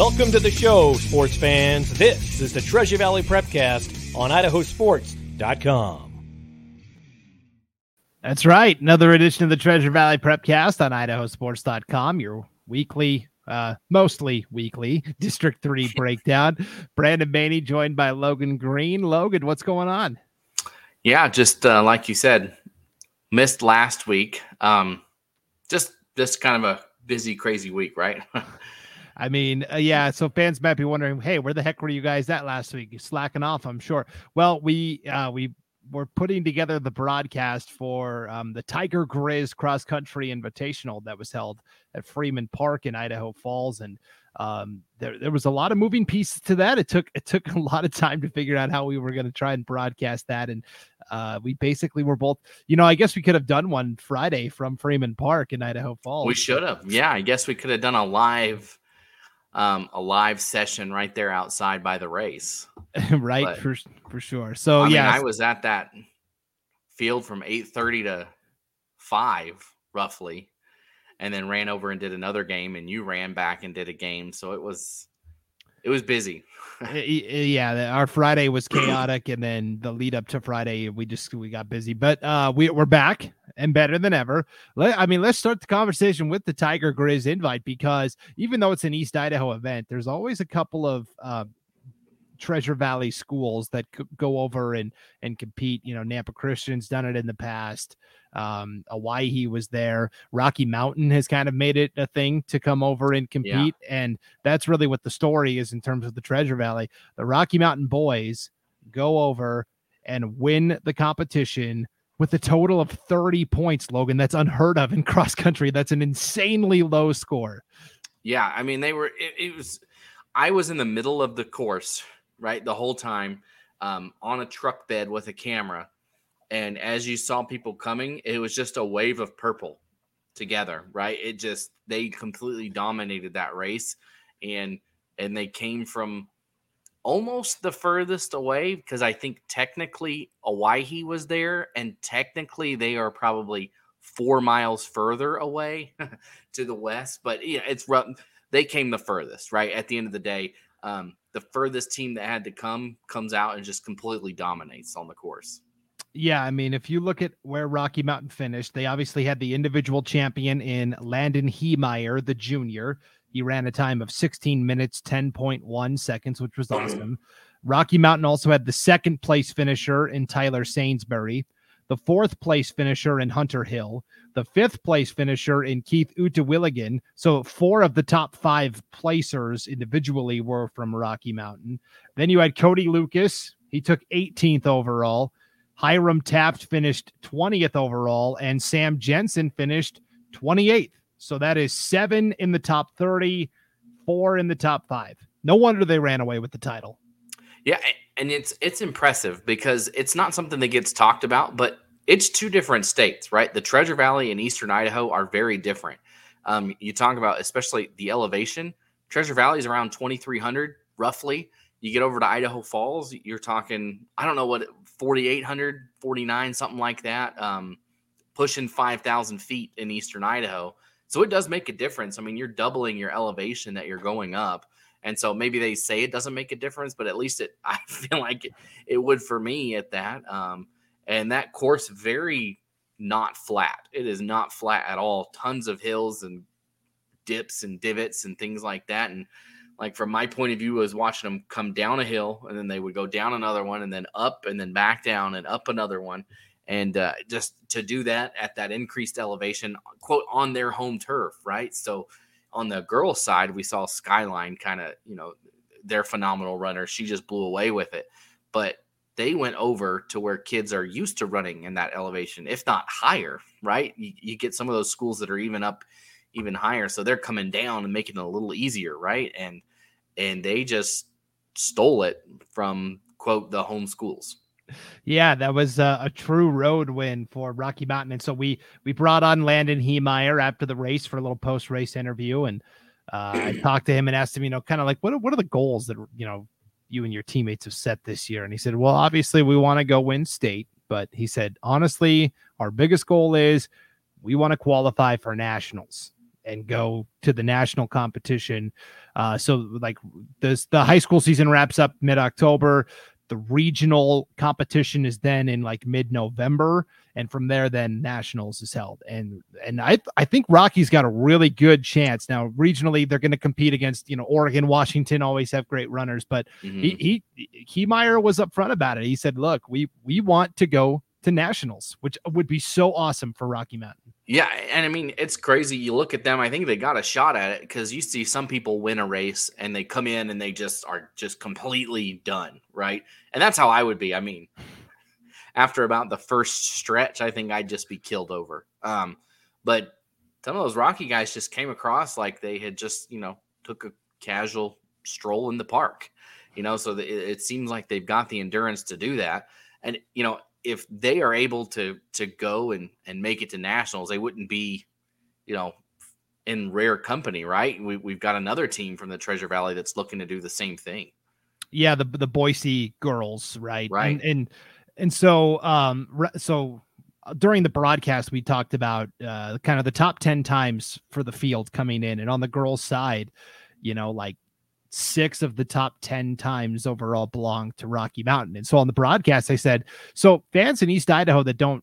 Welcome to the show, sports fans. This is the Treasure Valley Prepcast on idahosports.com. That's right. Another edition of the Treasure Valley Prepcast on idahosports.com, your weekly, uh, mostly weekly District 3 breakdown. Brandon Maney joined by Logan Green. Logan, what's going on? Yeah, just uh, like you said, missed last week. Um, just just kind of a busy, crazy week, right? I mean, uh, yeah. So fans might be wondering, hey, where the heck were you guys at last week? You're slacking off, I'm sure. Well, we uh, we were putting together the broadcast for um, the Tiger Grizz Cross Country Invitational that was held at Freeman Park in Idaho Falls, and um, there there was a lot of moving pieces to that. It took it took a lot of time to figure out how we were going to try and broadcast that, and uh, we basically were both. You know, I guess we could have done one Friday from Freeman Park in Idaho Falls. We should have. Yeah, I guess we could have done a live um, a live session right there outside by the race. right, but, for for sure. So yeah, I was at that field from eight thirty to five roughly, and then ran over and did another game, and you ran back and did a game. So it was it was busy. yeah, our Friday was chaotic, and then the lead up to Friday, we just we got busy. But uh, we we're back and better than ever. Let, I mean, let's start the conversation with the Tiger Grizz invite because even though it's an East Idaho event, there's always a couple of uh, Treasure Valley schools that go over and and compete. You know, Nampa Christian's done it in the past. Um, Owyhee was there. Rocky Mountain has kind of made it a thing to come over and compete, yeah. and that's really what the story is in terms of the Treasure Valley. The Rocky Mountain boys go over and win the competition with a total of 30 points, Logan. That's unheard of in cross country. That's an insanely low score. Yeah, I mean they were. It, it was. I was in the middle of the course, right, the whole time, um, on a truck bed with a camera, and as you saw people coming, it was just a wave of purple together, right? It just they completely dominated that race, and and they came from almost the furthest away because I think technically Owyhee was there, and technically they are probably four miles further away to the west. But yeah, it's rough. They came the furthest, right? At the end of the day, um, the furthest team that had to come comes out and just completely dominates on the course. Yeah, I mean, if you look at where Rocky Mountain finished, they obviously had the individual champion in Landon Heemeyer, the junior, he ran a time of 16 minutes, 10.1 seconds, which was mm-hmm. awesome. Rocky Mountain also had the second place finisher in Tyler Sainsbury, the fourth place finisher in Hunter Hill, the fifth place finisher in Keith Utawilligan. So four of the top five placers individually were from Rocky Mountain. Then you had Cody Lucas. He took 18th overall. Hiram Taft finished 20th overall, and Sam Jensen finished 28th. So that is seven in the top 30, four in the top five. No wonder they ran away with the title. Yeah, and it's it's impressive because it's not something that gets talked about, but it's two different states, right? The Treasure Valley and Eastern Idaho are very different. Um, you talk about especially the elevation. Treasure Valley is around 2,300 roughly. You get over to Idaho Falls, you're talking, I don't know what, 4,800, 49, something like that, um, pushing 5,000 feet in Eastern Idaho. So it does make a difference. I mean, you're doubling your elevation that you're going up. And so maybe they say it doesn't make a difference, but at least it, I feel like it, it would for me at that. Um, and that course, very not flat. It is not flat at all. Tons of hills and dips and divots and things like that. And like from my point of view, was watching them come down a hill and then they would go down another one and then up and then back down and up another one and uh, just to do that at that increased elevation, quote, on their home turf, right? So on the girls' side, we saw Skyline kind of, you know, their phenomenal runner. She just blew away with it, but they went over to where kids are used to running in that elevation, if not higher, right? You, you get some of those schools that are even up, even higher, so they're coming down and making it a little easier, right? And and they just stole it from quote the home schools. Yeah, that was a, a, true road win for Rocky Mountain, and so we we brought on Landon Heemeyer after the race for a little post race interview, and uh, I talked to him and asked him, you know, kind of like what are, what are the goals that you know you and your teammates have set this year, and he said, well, obviously we want to go win state, but he said honestly, our biggest goal is we want to qualify for nationals. and go to the national competition. Uh, so like this, the high school season wraps up mid October. The regional competition is then in like mid November, and from there, then nationals is held. And and I I think Rocky's got a really good chance now. Regionally, they're going to compete against you know Oregon, Washington always have great runners, but mm-hmm. he he Heemeyer was upfront about it. He said, "Look, we we want to go to nationals, which would be so awesome for Rocky Mountain." Yeah, and I mean it's crazy. You look at them. I think they got a shot at it because you see some people win a race and they come in and they just are just completely done, right? And that's how I would be. I mean, after about the first stretch, I think I'd just be killed over. Um, but some of those Rocky guys just came across like they had just you know took a casual stroll in the park, you know. So it, it seems like they've got the endurance to do that. And you know, if they are able to to go and and make it to nationals, they wouldn't be, you know, in rare company, right? We we've got another team from the Treasure Valley that's looking to do the same thing. Yeah, the the Boise girls, right? Right. And and, and so um so uh, during the broadcast we talked about uh kind of the top 10 times for the field coming in and on the girls side, you know, like six of the top 10 times overall belong to Rocky Mountain. And so on the broadcast, I said, so fans in East Idaho that don't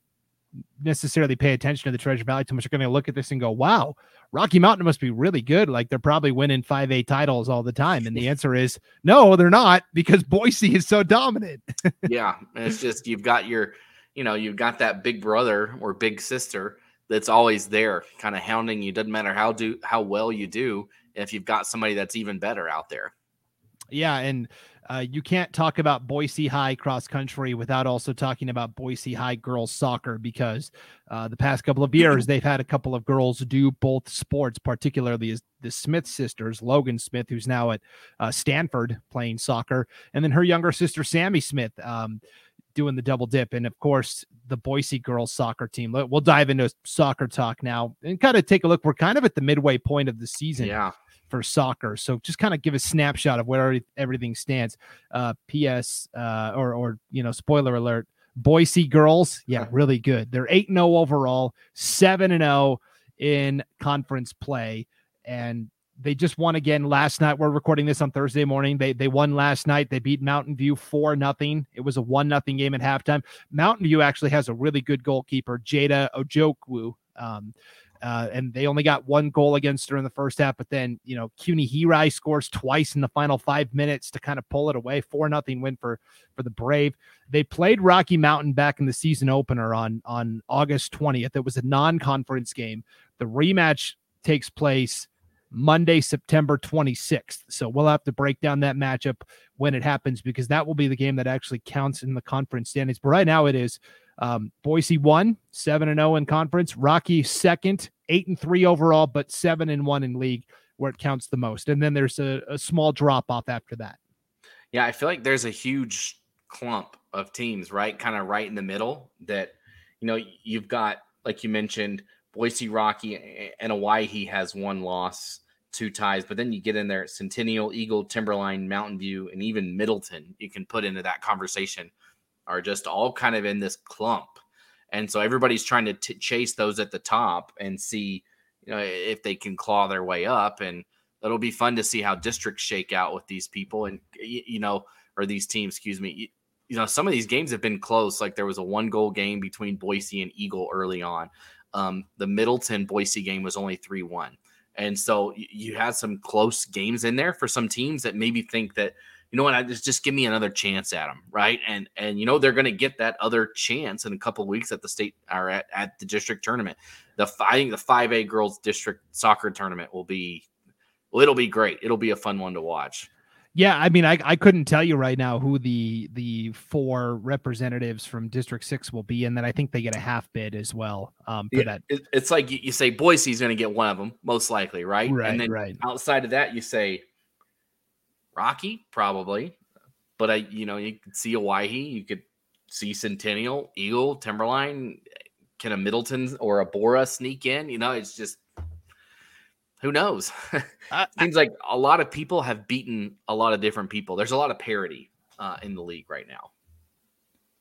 necessarily pay attention to the Treasure Valley too much are going to look at this and go, wow, Rocky Mountain must be really good. Like they're probably winning 5A titles all the time. And the answer is no, they're not because Boise is so dominant. yeah. It's just you've got your, you know, you've got that big brother or big sister that's always there, kind of hounding you. Doesn't matter how do how well you do if you've got somebody that's even better out there. Yeah, and uh, you can't talk about Boise High cross country without also talking about Boise High girls soccer because uh, the past couple of years they've had a couple of girls do both sports, particularly the Smith sisters, Logan Smith, who's now at uh, Stanford playing soccer, and then her younger sister Sammy Smith. Um, doing the double dip. And of course, the Boise girls soccer team. We'll dive into soccer talk now and kind of take a look. We're kind of at the midway point of the season. Yeah for soccer. So just kind of give a snapshot of where everything stands. Uh, P.S. Uh, or or you know, spoiler alert: Boise girls, yeah, really good. They're eight and zero oh overall, seven and zero oh in conference play, and they just won again last night. We're recording this on Thursday morning. They they won last night. They beat Mountain View four nothing. It was a one nothing game at halftime. Mountain View actually has a really good goalkeeper, Jada Ojokwu. Um, uh, and they only got one goal against her in the first half. But then, you know, CUNY Hirai scores twice in the final five minutes to kind of pull it away. Four nothing win for for the Brave. They played Rocky Mountain back in the season opener on on August twentieth. It was a non conference game. The rematch takes place Monday, September 26th. So we'll have to break down that matchup when it happens because that will be the game that actually counts in the conference standings. But right now it is um, Boise one, seven and zero oh in conference. Rocky second, eight and three overall, but seven and one in league where it counts the most. And then there's a, a small drop off after that. Yeah, I feel like there's a huge clump of teams, right? Kind of right in the middle that, you know, you've got, like you mentioned, Boise Rocky and Owyhee has one loss, two ties, but then you get in there Centennial, Eagle, Timberline, Mountain View, and even Middleton. You can put into that conversation are just all kind of in this clump. And so everybody's trying to t- chase those at the top and see, you know, if they can claw their way up. And it'll be fun to see how districts shake out with these people and, you know, or these teams, excuse me. You know, some of these games have been close. Like there was a one goal game between Boise and Eagle early on. Um, the Middleton Boise game was only 3 1. And so you had some close games in there for some teams that maybe think that, you know what? I just just give me another chance at them, right? And and you know they're going to get that other chance in a couple weeks at the state or at, at the district tournament. The I think the five A girls district soccer tournament will be well, it'll be great. It'll be a fun one to watch. Yeah, I mean, I, I couldn't tell you right now who the the four representatives from District Six will be, and then I think they get a half bid as well um, for yeah, that. it's like you, you say Boise's going to get one of them, most likely, right? Right. And then right. outside of that, you say Rocky, probably. But I, you know, you could see a Owyhee, you could see Centennial, Eagle, Timberline. Can a Middleton or a Borah sneak in? You know, it's just who knows? uh, Seems like a lot of people have beaten a lot of different people. There's a lot of parity uh, in the league right now.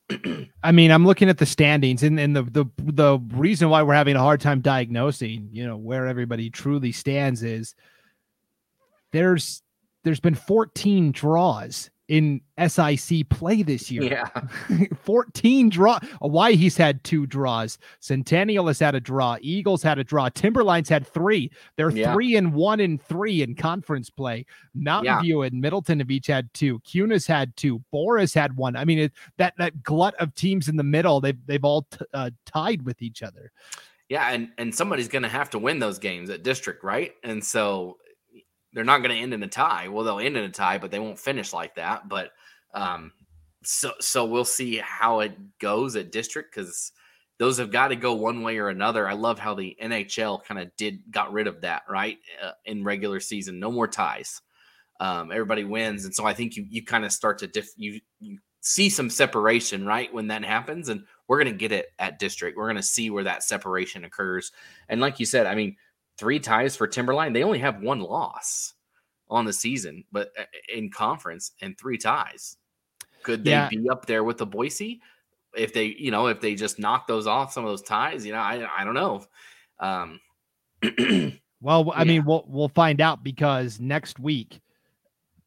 I mean, I'm looking at the standings, and, and the, the the reason why we're having a hard time diagnosing, you know, where everybody truly stands is there's there's been 14 draws in SIC play this year. Yeah. 14 draw. Owyhee's had two draws. Centennial has had a draw. Eagles had a draw. Timberlines had three. They're yeah. three and one and three in conference play. Mountain yeah. View and Middleton have each had two. Kunas had two. Borah's had one. I mean, it, that that glut of teams in the middle, they've they've all t- uh, tied with each other. Yeah, and and somebody's going to have to win those games at district, right? And so they're not going to end in a tie. Well, they'll end in a tie, but they won't finish like that. But um, so so we'll see how it goes at district because those have got to go one way or another. I love how the NHL kind of did got rid of that right uh, in regular season. No more ties. Um, everybody wins, and so I think you you kind of start to diff you you see some separation right when that happens, and we're gonna get it at district. We're gonna see where that separation occurs, and like you said, I mean three ties for Timberline. They only have one loss on the season, but uh, in conference and three ties. Could they yeah. be up there with the Boise if they, you know, if they just knock those off some of those ties? You know, I I don't know. Um, well, I yeah. mean, we'll we'll find out because next week,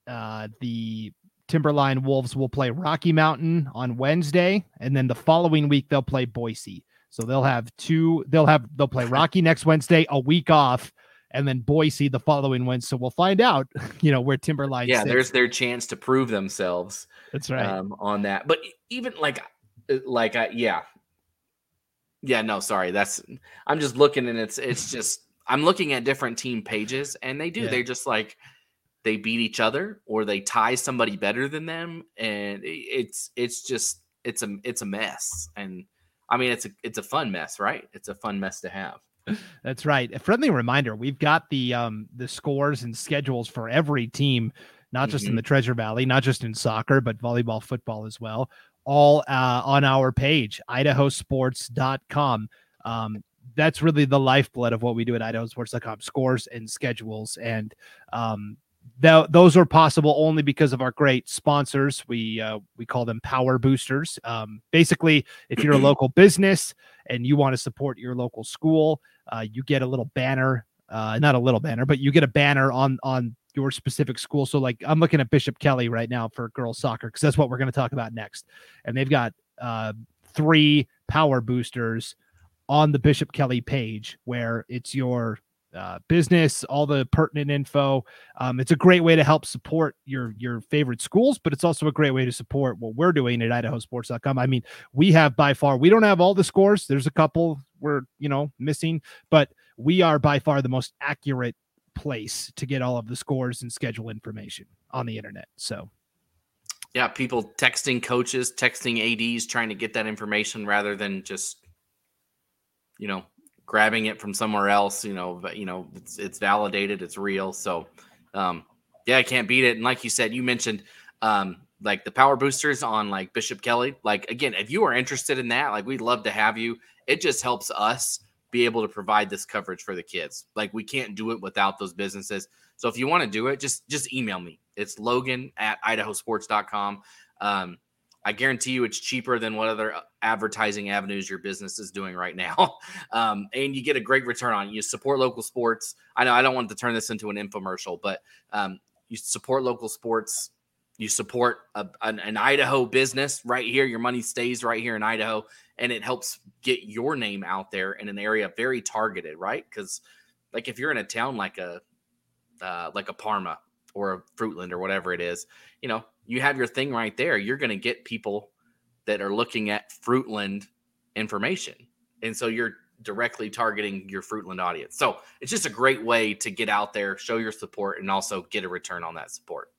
uh, the Timberline Wolves will play Rocky Mountain on Wednesday, and then the following week they'll play Boise. So they'll have two. They'll have they'll play Rocky next Wednesday, a week off, and then Boise the following Wednesday. So we'll find out, you know, where Timberline. Yeah, sits. there's their chance to prove themselves. That's right um, on that. But even like, uh, like, uh, yeah, yeah. No, sorry. That's I'm just looking, and it's it's just I'm looking at different team pages, and they do. Yeah. They're just like they beat each other or they tie somebody better than them, and it's it's just it's a it's a mess and I mean, it's a it's a fun mess, right? It's a fun mess to have. That's right. A friendly reminder: we've got the um the scores and schedules for every team, not just mm-hmm. in the Treasure Valley, not just in soccer, but volleyball, football as well. All uh, on our page, idahosports.com. Um, that's really the lifeblood of what we do at idahosports.com scores and schedules and um, th- those are possible only because of our great sponsors. We uh, we call them power boosters. Um, basically, if you're a local business and you want to support your local school, uh, you get a little banner, uh, not a little banner, but you get a banner on on your specific school. So, like, I'm looking at Bishop Kelly right now for girls soccer because that's what we're going to talk about next, and they've got uh, three power boosters on the Bishop Kelly page where it's your uh, business, all the pertinent info. Um, it's a great way to help support your your favorite schools, but it's also a great way to support what we're doing at idahosports.com. I mean, we have by far we don't have all the scores. There's a couple we're you know missing, but we are by far the most accurate place to get all of the scores and schedule information on the internet. So yeah, people texting coaches, texting ADs, trying to get that information rather than just you know grabbing it from somewhere else. You know, but you know, it's it's validated, it's real. So, um, yeah, I can't beat it. And like you said, you mentioned um, like the power boosters on like Bishop Kelly. Like again, if you are interested in that, like we'd love to have you. It just helps us be able to provide this coverage for the kids. Like we can't do it without those businesses. So if you want to do it, just just email me. It's Logan at idahosports.com. Um, I guarantee you it's cheaper than what other uh, advertising avenues your business is doing right now. Um, and you get a great return on it. You support local sports. I know I don't want to turn this into an infomercial, but um, you support local sports. You support a, an, an, Idaho business right here. Your money stays right here in Idaho, and it helps get your name out there in an area very targeted, right? Because, like, if you're in a town like a uh, like a Parma or a Fruitland or whatever it is, you know, you have your thing right there. You're going to get people that are looking at Fruitland information. And so you're directly targeting your Fruitland audience. So it's just a great way to get out there, show your support, and also get a return on that support.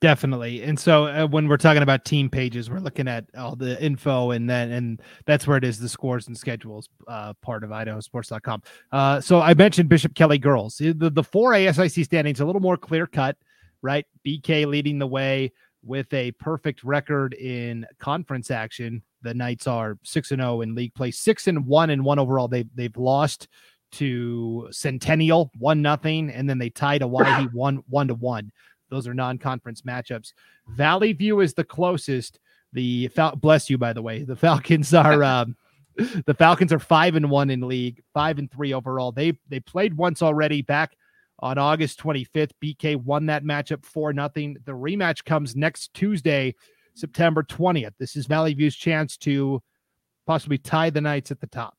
Definitely. And so uh, when we're talking about team pages, we're looking at all the info and then and that's where it is the scores and schedules uh, part of idahosports.com. Uh, so I mentioned Bishop Kelly girls. The the four A SIC standings a little more clear cut, right? BK leading the way with a perfect record in conference action. The Knights are six and zero oh in league play, six and one and one overall. They they've lost to Centennial one nothing, and then they tied a Owyhee one one to one. Those are non-conference matchups. Valley View is the closest The Fal- bless you, by the way. The Falcons are um, the Falcons are five and one in league, five and three overall. They they played once already back on August 25th. BK won that matchup four nothing. The rematch comes next Tuesday, September 20th. This is Valley View's chance to possibly tie the Knights at the top.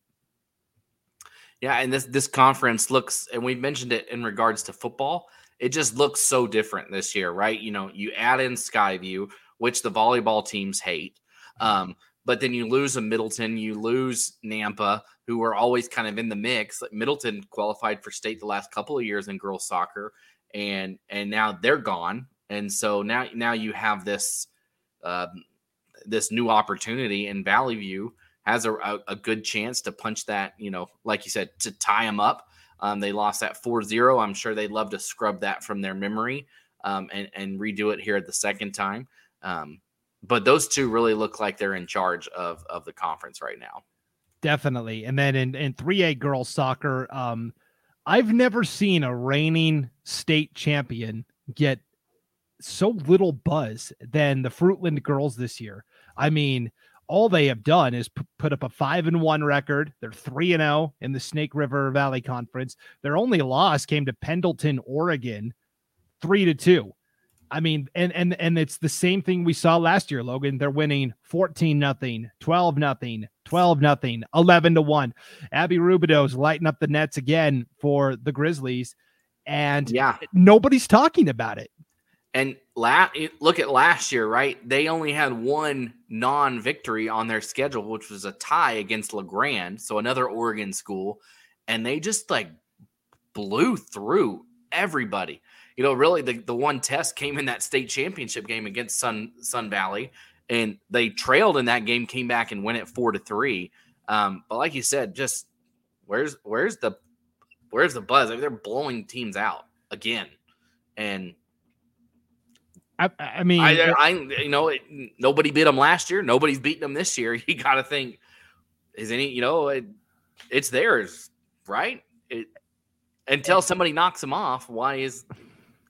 Yeah, and this this conference looks, and we mentioned it in regards to football. It just looks so different this year, right? You know, you add in Skyview, which the volleyball teams hate. Um, but then you lose a Middleton, you lose Nampa, who were always kind of in the mix. Middleton qualified for state the last couple of years in girls soccer, and and now they're gone, and so now now you have this um, this new opportunity, and Valley View has a, a, a, good chance to punch that, you know, like you said, to tie them up. Um, they lost that 4 0. I'm sure they'd love to scrub that from their memory um, and, and redo it here at the second time. Um, but those two really look like they're in charge of, of the conference right now. Definitely. And then in, in 3A girls soccer, um, I've never seen a reigning state champion get so little buzz than the Fruitland girls this year. I mean, all they have done is p- put up a five and one record. They're three and zero oh in the Snake River Valley Conference. Their only loss came to Pendleton, Oregon, three to two. I mean, and and and it's the same thing we saw last year, Logan. They're winning 14 nothing, 12 nothing, 12 nothing, 11 to 1. Abby Rubido's lighting up the nets again for the Grizzlies and yeah, nobody's talking about it. And la- eh, look at last year, right? They only had one non-victory on their schedule, which was a tie against La Grande, so another Oregon school, and they just like blew through everybody. You know, really the, the one test came in that state championship game against Sun Sun Valley, and they trailed in that game, came back and went it four to three. Um, but like you said, just where's where's the where's the buzz? I mean, they're blowing teams out again, and I, I mean, I, I, you know, it, nobody beat them last year. Nobody's beating them this year. You got to think, is any, you know, it, it's theirs, right? It, until somebody knocks them off, why is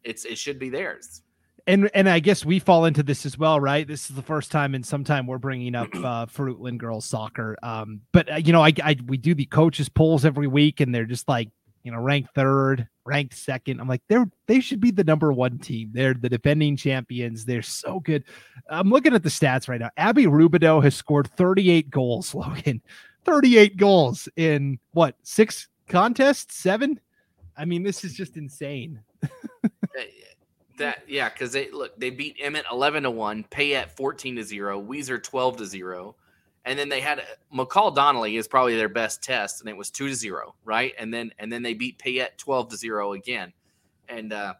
it's it should be theirs. And and I guess we fall into this as well, right? This is the first time in some time we're bringing up uh, Fruitland girls soccer. Um, but uh, you know, I, I we do the coaches polls every week, and they're just like you know, ranked third, ranked second. I'm like, they're they should be the number one team. They're the defending champions. They're so good. I'm looking at the stats right now. Abby Rubido has scored 38 goals, Logan. 38 goals in what six contests? Seven? I mean, this is just insane. that yeah, because they look, they beat Emmett 11 to 1, Payette 14 to 0, Weiser 12 to 0. And then they had McCall Donnelly is probably their best test, and it was two to zero, right? And then and then they beat Payette twelve to zero again, and uh,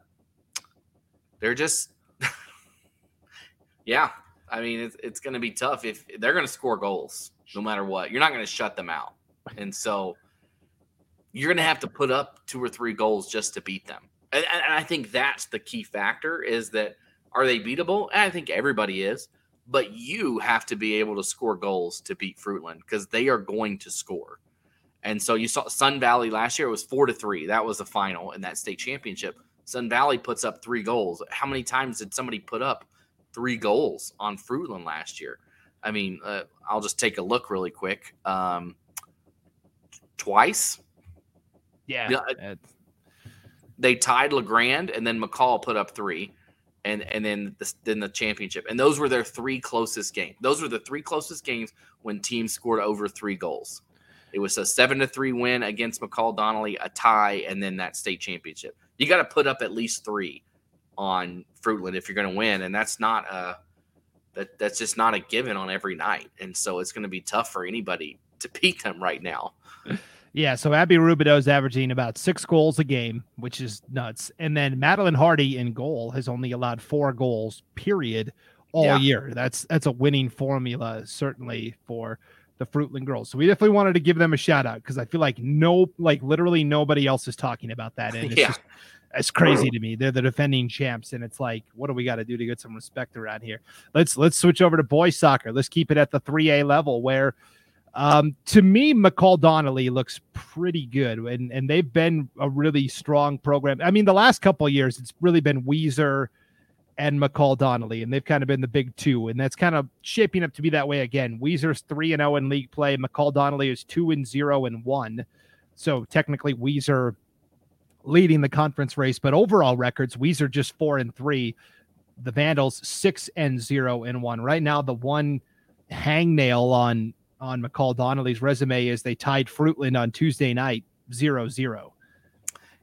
they're just, yeah. I mean, it's it's going to be tough if they're going to score goals no matter what. You're not going to shut them out, and so you're going to have to put up two or three goals just to beat them. And, and I think that's the key factor is that are they beatable? And I think everybody is but you have to be able to score goals to beat Fruitland because they are going to score. And so you saw Sun Valley last year it was four to three. That was the final in that state championship. Sun Valley puts up three goals. How many times did somebody put up three goals on Fruitland last year? I mean, uh, I'll just take a look really quick. Um, twice. Yeah. yeah they tied La Grande, and then McCall put up three and and then the, then the championship. And those were their three closest games. Those were the three closest games when teams scored over three goals. It was a seven to three win against McCall Donnelly, a tie, and then that state championship. You got to put up at least three on Fruitland if you're going to win, and that's not a that that's just not a given on every night. And so it's going to be tough for anybody to beat them right now. Yeah, so Abby Rubido is averaging about six goals a game, which is nuts. And then Madeline Hardy in goal has only allowed four goals, period, all yeah. year. That's that's a winning formula, certainly for the Fruitland girls. So we definitely wanted to give them a shout out because I feel like no, like literally nobody else is talking about that. And it's yeah. just it's crazy to me. They're the defending champs, and it's like, what do we got to do to get some respect around here? Let's let's switch over to boys soccer. Let's keep it at the 3A level where um, to me, McCall Donnelly looks pretty good, and and they've been a really strong program. I mean, the last couple years, it's really been Weiser and McCall Donnelly, and they've kind of been the big two, and that's kind of shaping up to be that way again. Weiser's three and zero oh in league play. McCall Donnelly is two and zero and one, so technically Weiser leading the conference race, but overall records, Weiser just four and three. The Vandals six and zero and one. Right now, the one hangnail on on McCall Donnelly's resume is they tied Fruitland on Tuesday night zero zero.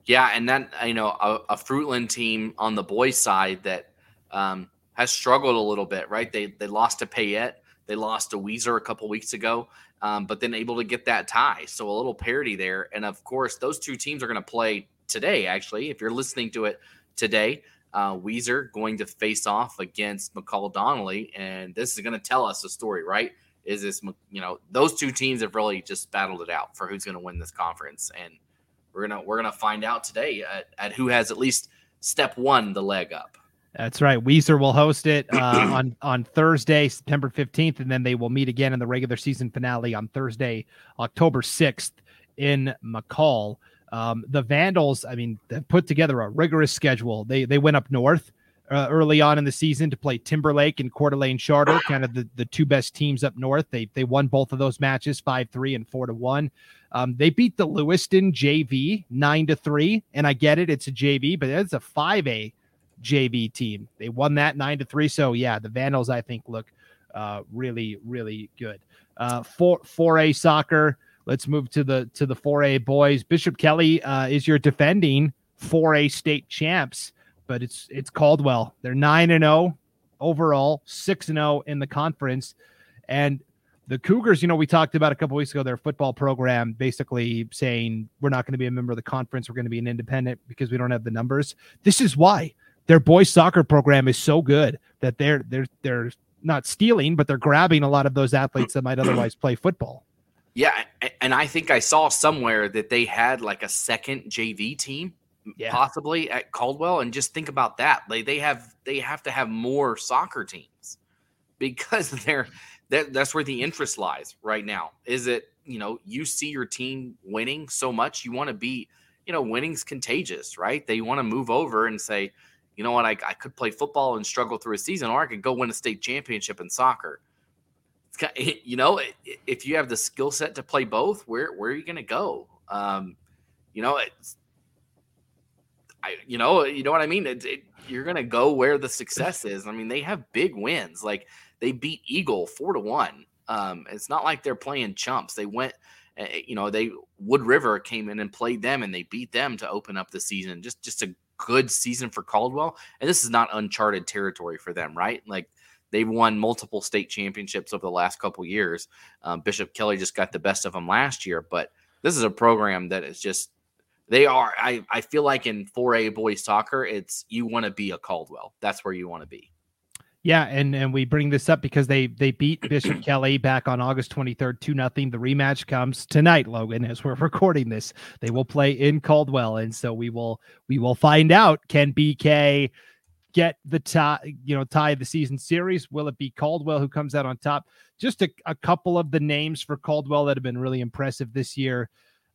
Yeah, and then you know a, a Fruitland team on the boys' side that um, has struggled a little bit, right? They they lost to Payette, they lost to Weiser a couple weeks ago, um, but then able to get that tie. So a little parity there, and of course those two teams are going to play today. Actually, if you're listening to it today, uh, Weiser going to face off against McCall Donnelly, and this is going to tell us a story, right? Is this you know those two teams have really just battled it out for who's going to win this conference, and we're gonna we're gonna find out today at, at who has at least step one the leg up. That's right. Weiser will host it uh, on on Thursday, September fifteenth, and then they will meet again in the regular season finale on Thursday, October sixth in McCall. Um, the Vandals, I mean, put together a rigorous schedule. They they went up north uh, early on in the season to play Timberlake and Coeur d'Alene Charter, kind of the, the two best teams up north. They they won both of those matches five three and four to one. Um, they beat the Lewiston JV nine to three, and I get it, it's a JV, but it's a five A JV team. They won that nine to three. So yeah, the Vandals I think look uh, really really good. Uh, four four A soccer. Let's move to the to the 4A boys. Bishop Kelly uh, is your defending 4A state champs, but it's it's Caldwell. They're nine and zero oh overall, six and zero oh in the conference, and the Cougars. You know, we talked about a couple weeks ago their football program basically saying we're not going to be a member of the conference. We're going to be an independent because we don't have the numbers. This is why their boys soccer program is so good that they're they're they're not stealing, but they're grabbing a lot of those athletes that might otherwise play football. Yeah, and I think I saw somewhere that they had like a second JV team yeah. possibly at Caldwell and just think about that. They they have they have to have more soccer teams because they're that, that's where the interest lies right now. Is it, you know, you see your team winning so much, you want to be, you know, winning's contagious, right? They want to move over and say, you know what, I, I could play football and struggle through a season, or I could go win a state championship in soccer you know, if you have the skill set to play both, where where are you going to go? Um, you know, it's, I, you know, you know what I mean. It, it, you're to go where the success is. I mean, they have big wins. Like they beat Eagle four to one. Um, it's not like they're playing chumps. They went, eh, eh, you know, they Wood River came in and played them, and they beat them to open up the season. Just just a good season for Caldwell, and this is not uncharted territory for them, right? Like They've won multiple state championships over the last couple years. Um, Bishop Kelly just got the best of them last year, but this is a program that is just they are. I I feel like in 4A boys soccer, it's you want to be a Caldwell. That's where you want to be. Yeah, and and we bring this up because they they beat Bishop Kelly back on August 23rd, 2 nothing. The rematch comes tonight, Logan, as we're recording this. They will play in Caldwell. And so we will we will find out can BK get the tie, you know, tie the season series? Will it be Caldwell who comes out on top? Just a, a couple of the names for Caldwell that have been really impressive this year.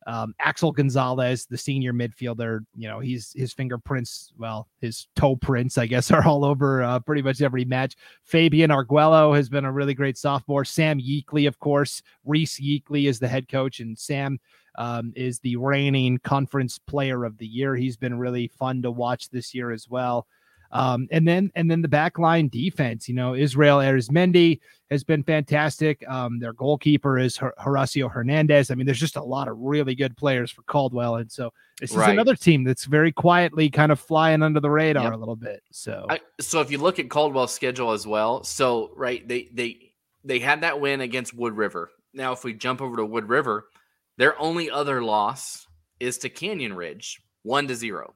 Um, Axel Gonzalez, the senior midfielder, you know, he's his fingerprints, well, his toe prints, I guess, are all over uh, pretty much every match. Fabian Arguello has been a really great sophomore. Sam Yeekley, of course, Reese Yeekley is the head coach, and Sam um, is the reigning conference player of the year. He's been really fun to watch this year as well. Um, and then and then the backline defense, you know, Israel Arizmendi has been fantastic. Um, their goalkeeper is Horacio Hernandez. I mean, there's just a lot of really good players for Caldwell, and so this right. is another team that's very quietly kind of flying under the radar yep. a little bit. So, I, so if you look at Caldwell's schedule as well, so right, they they they had that win against Wood River. Now, if we jump over to Wood River, their only other loss is to Canyon Ridge, one to zero.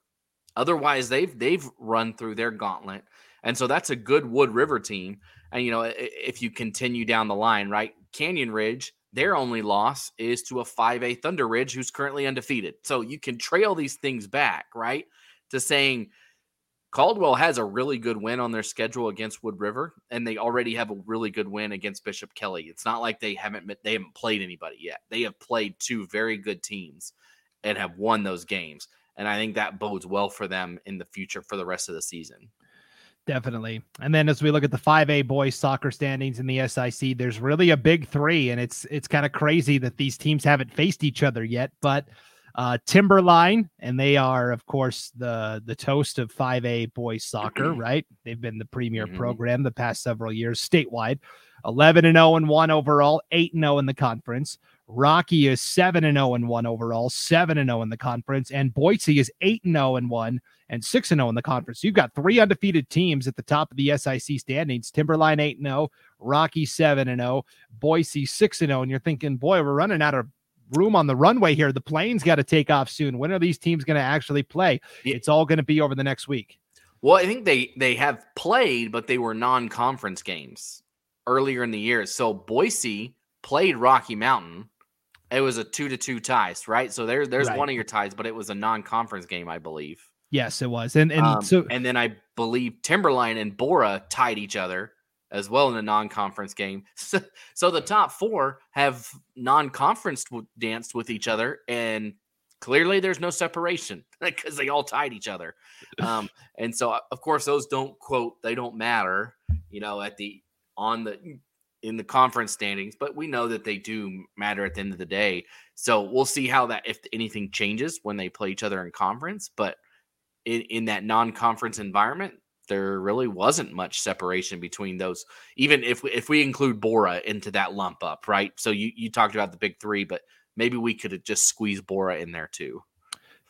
Otherwise, they've they've run through their gauntlet, and so that's a good Wood River team. And you know, if you continue down the line, right, Canyon Ridge, their only loss is to a 5A Thunder Ridge, who's currently undefeated. So you can trail these things back, right, to saying Caldwell has a really good win on their schedule against Wood River, and they already have a really good win against Bishop Kelly. It's not like they haven't they haven't played anybody yet. They have played two very good teams and have won those games and I think that bodes well for them in the future for the rest of the season. Definitely. And then as we look at the 5A boys soccer standings in the SIC, there's really a big three, and it's it's kind of crazy that these teams haven't faced each other yet. But uh, Timberline, and they are, of course, the the toast of 5A boys soccer, right? They've been the premier mm-hmm. program the past several years statewide. 11 and 0 and 1 overall, 8 and 0 in the conference. Rocky is 7 and 0 and 1 overall, 7 and 0 in the conference, and Boise is 8 and 0 and 1 and 6 and 0 in the conference. So You've got three undefeated teams at the top of the SIC standings. Timberline 8 and 0, Rocky 7 and 0, Boise 6 and 0, and you're thinking, "Boy, we're running out of room on the runway here. The plane's got to take off soon. When are these teams going to actually play? It's all going to be over the next week." Well, I think they they have played, but they were non-conference games earlier in the year. So Boise played Rocky Mountain it was a two to two ties, right? So there, there's right. one of your ties, but it was a non-conference game, I believe. Yes, it was, and and um, so and then I believe Timberline and Borah tied each other as well in a non-conference game. So, so the top four have non-conference danced with each other, and clearly there's no separation because they all tied each other. Um, and so of course those don't quote they don't matter, you know, at the on the in the conference standings, but we know that they do matter at the end of the day. So we'll see how that if anything changes when they play each other in conference. But in, in that non-conference environment, there really wasn't much separation between those. Even if we, if we include Borah into that lump up, right? So you you talked about the big three, but maybe we could have just squeezed Borah in there too.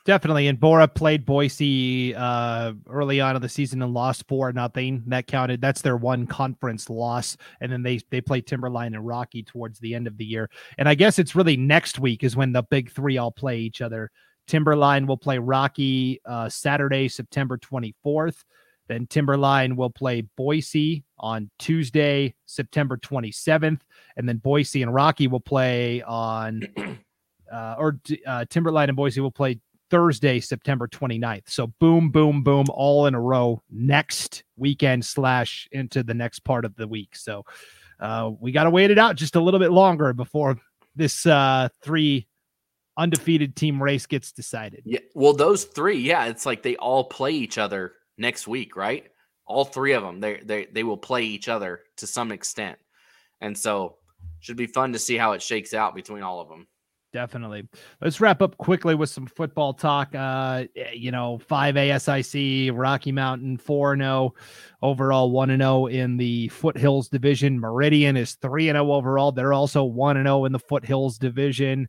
Definitely. And Borah played Boise uh, early on in the season and lost four nothing. That counted. That's their one conference loss. And then they they play Timberline and Rocky towards the end of the year. And I guess it's really next week is when the big three all play each other. Timberline will play Rocky uh, Saturday, September 24th. Then Timberline will play Boise on Tuesday, September 27th. And then Boise and Rocky will play on, uh, or uh, Timberline and Boise will play Thursday, September 29th. So boom, boom, boom, all in a row next weekend slash into the next part of the week. So uh, we got to wait it out just a little bit longer before this uh, three undefeated team race gets decided. Yeah. Well, those three, yeah, it's like they all play each other next week, right? All three of them, they they they will play each other to some extent, and so should be fun to see how it shakes out between all of them. Definitely. Let's wrap up quickly with some football talk. Uh, you know, five A SIC, Rocky Mountain 4 0, overall 1 0 in the Foothills division. Meridian is 3 0 overall. They're also 1 0 in the Foothills division.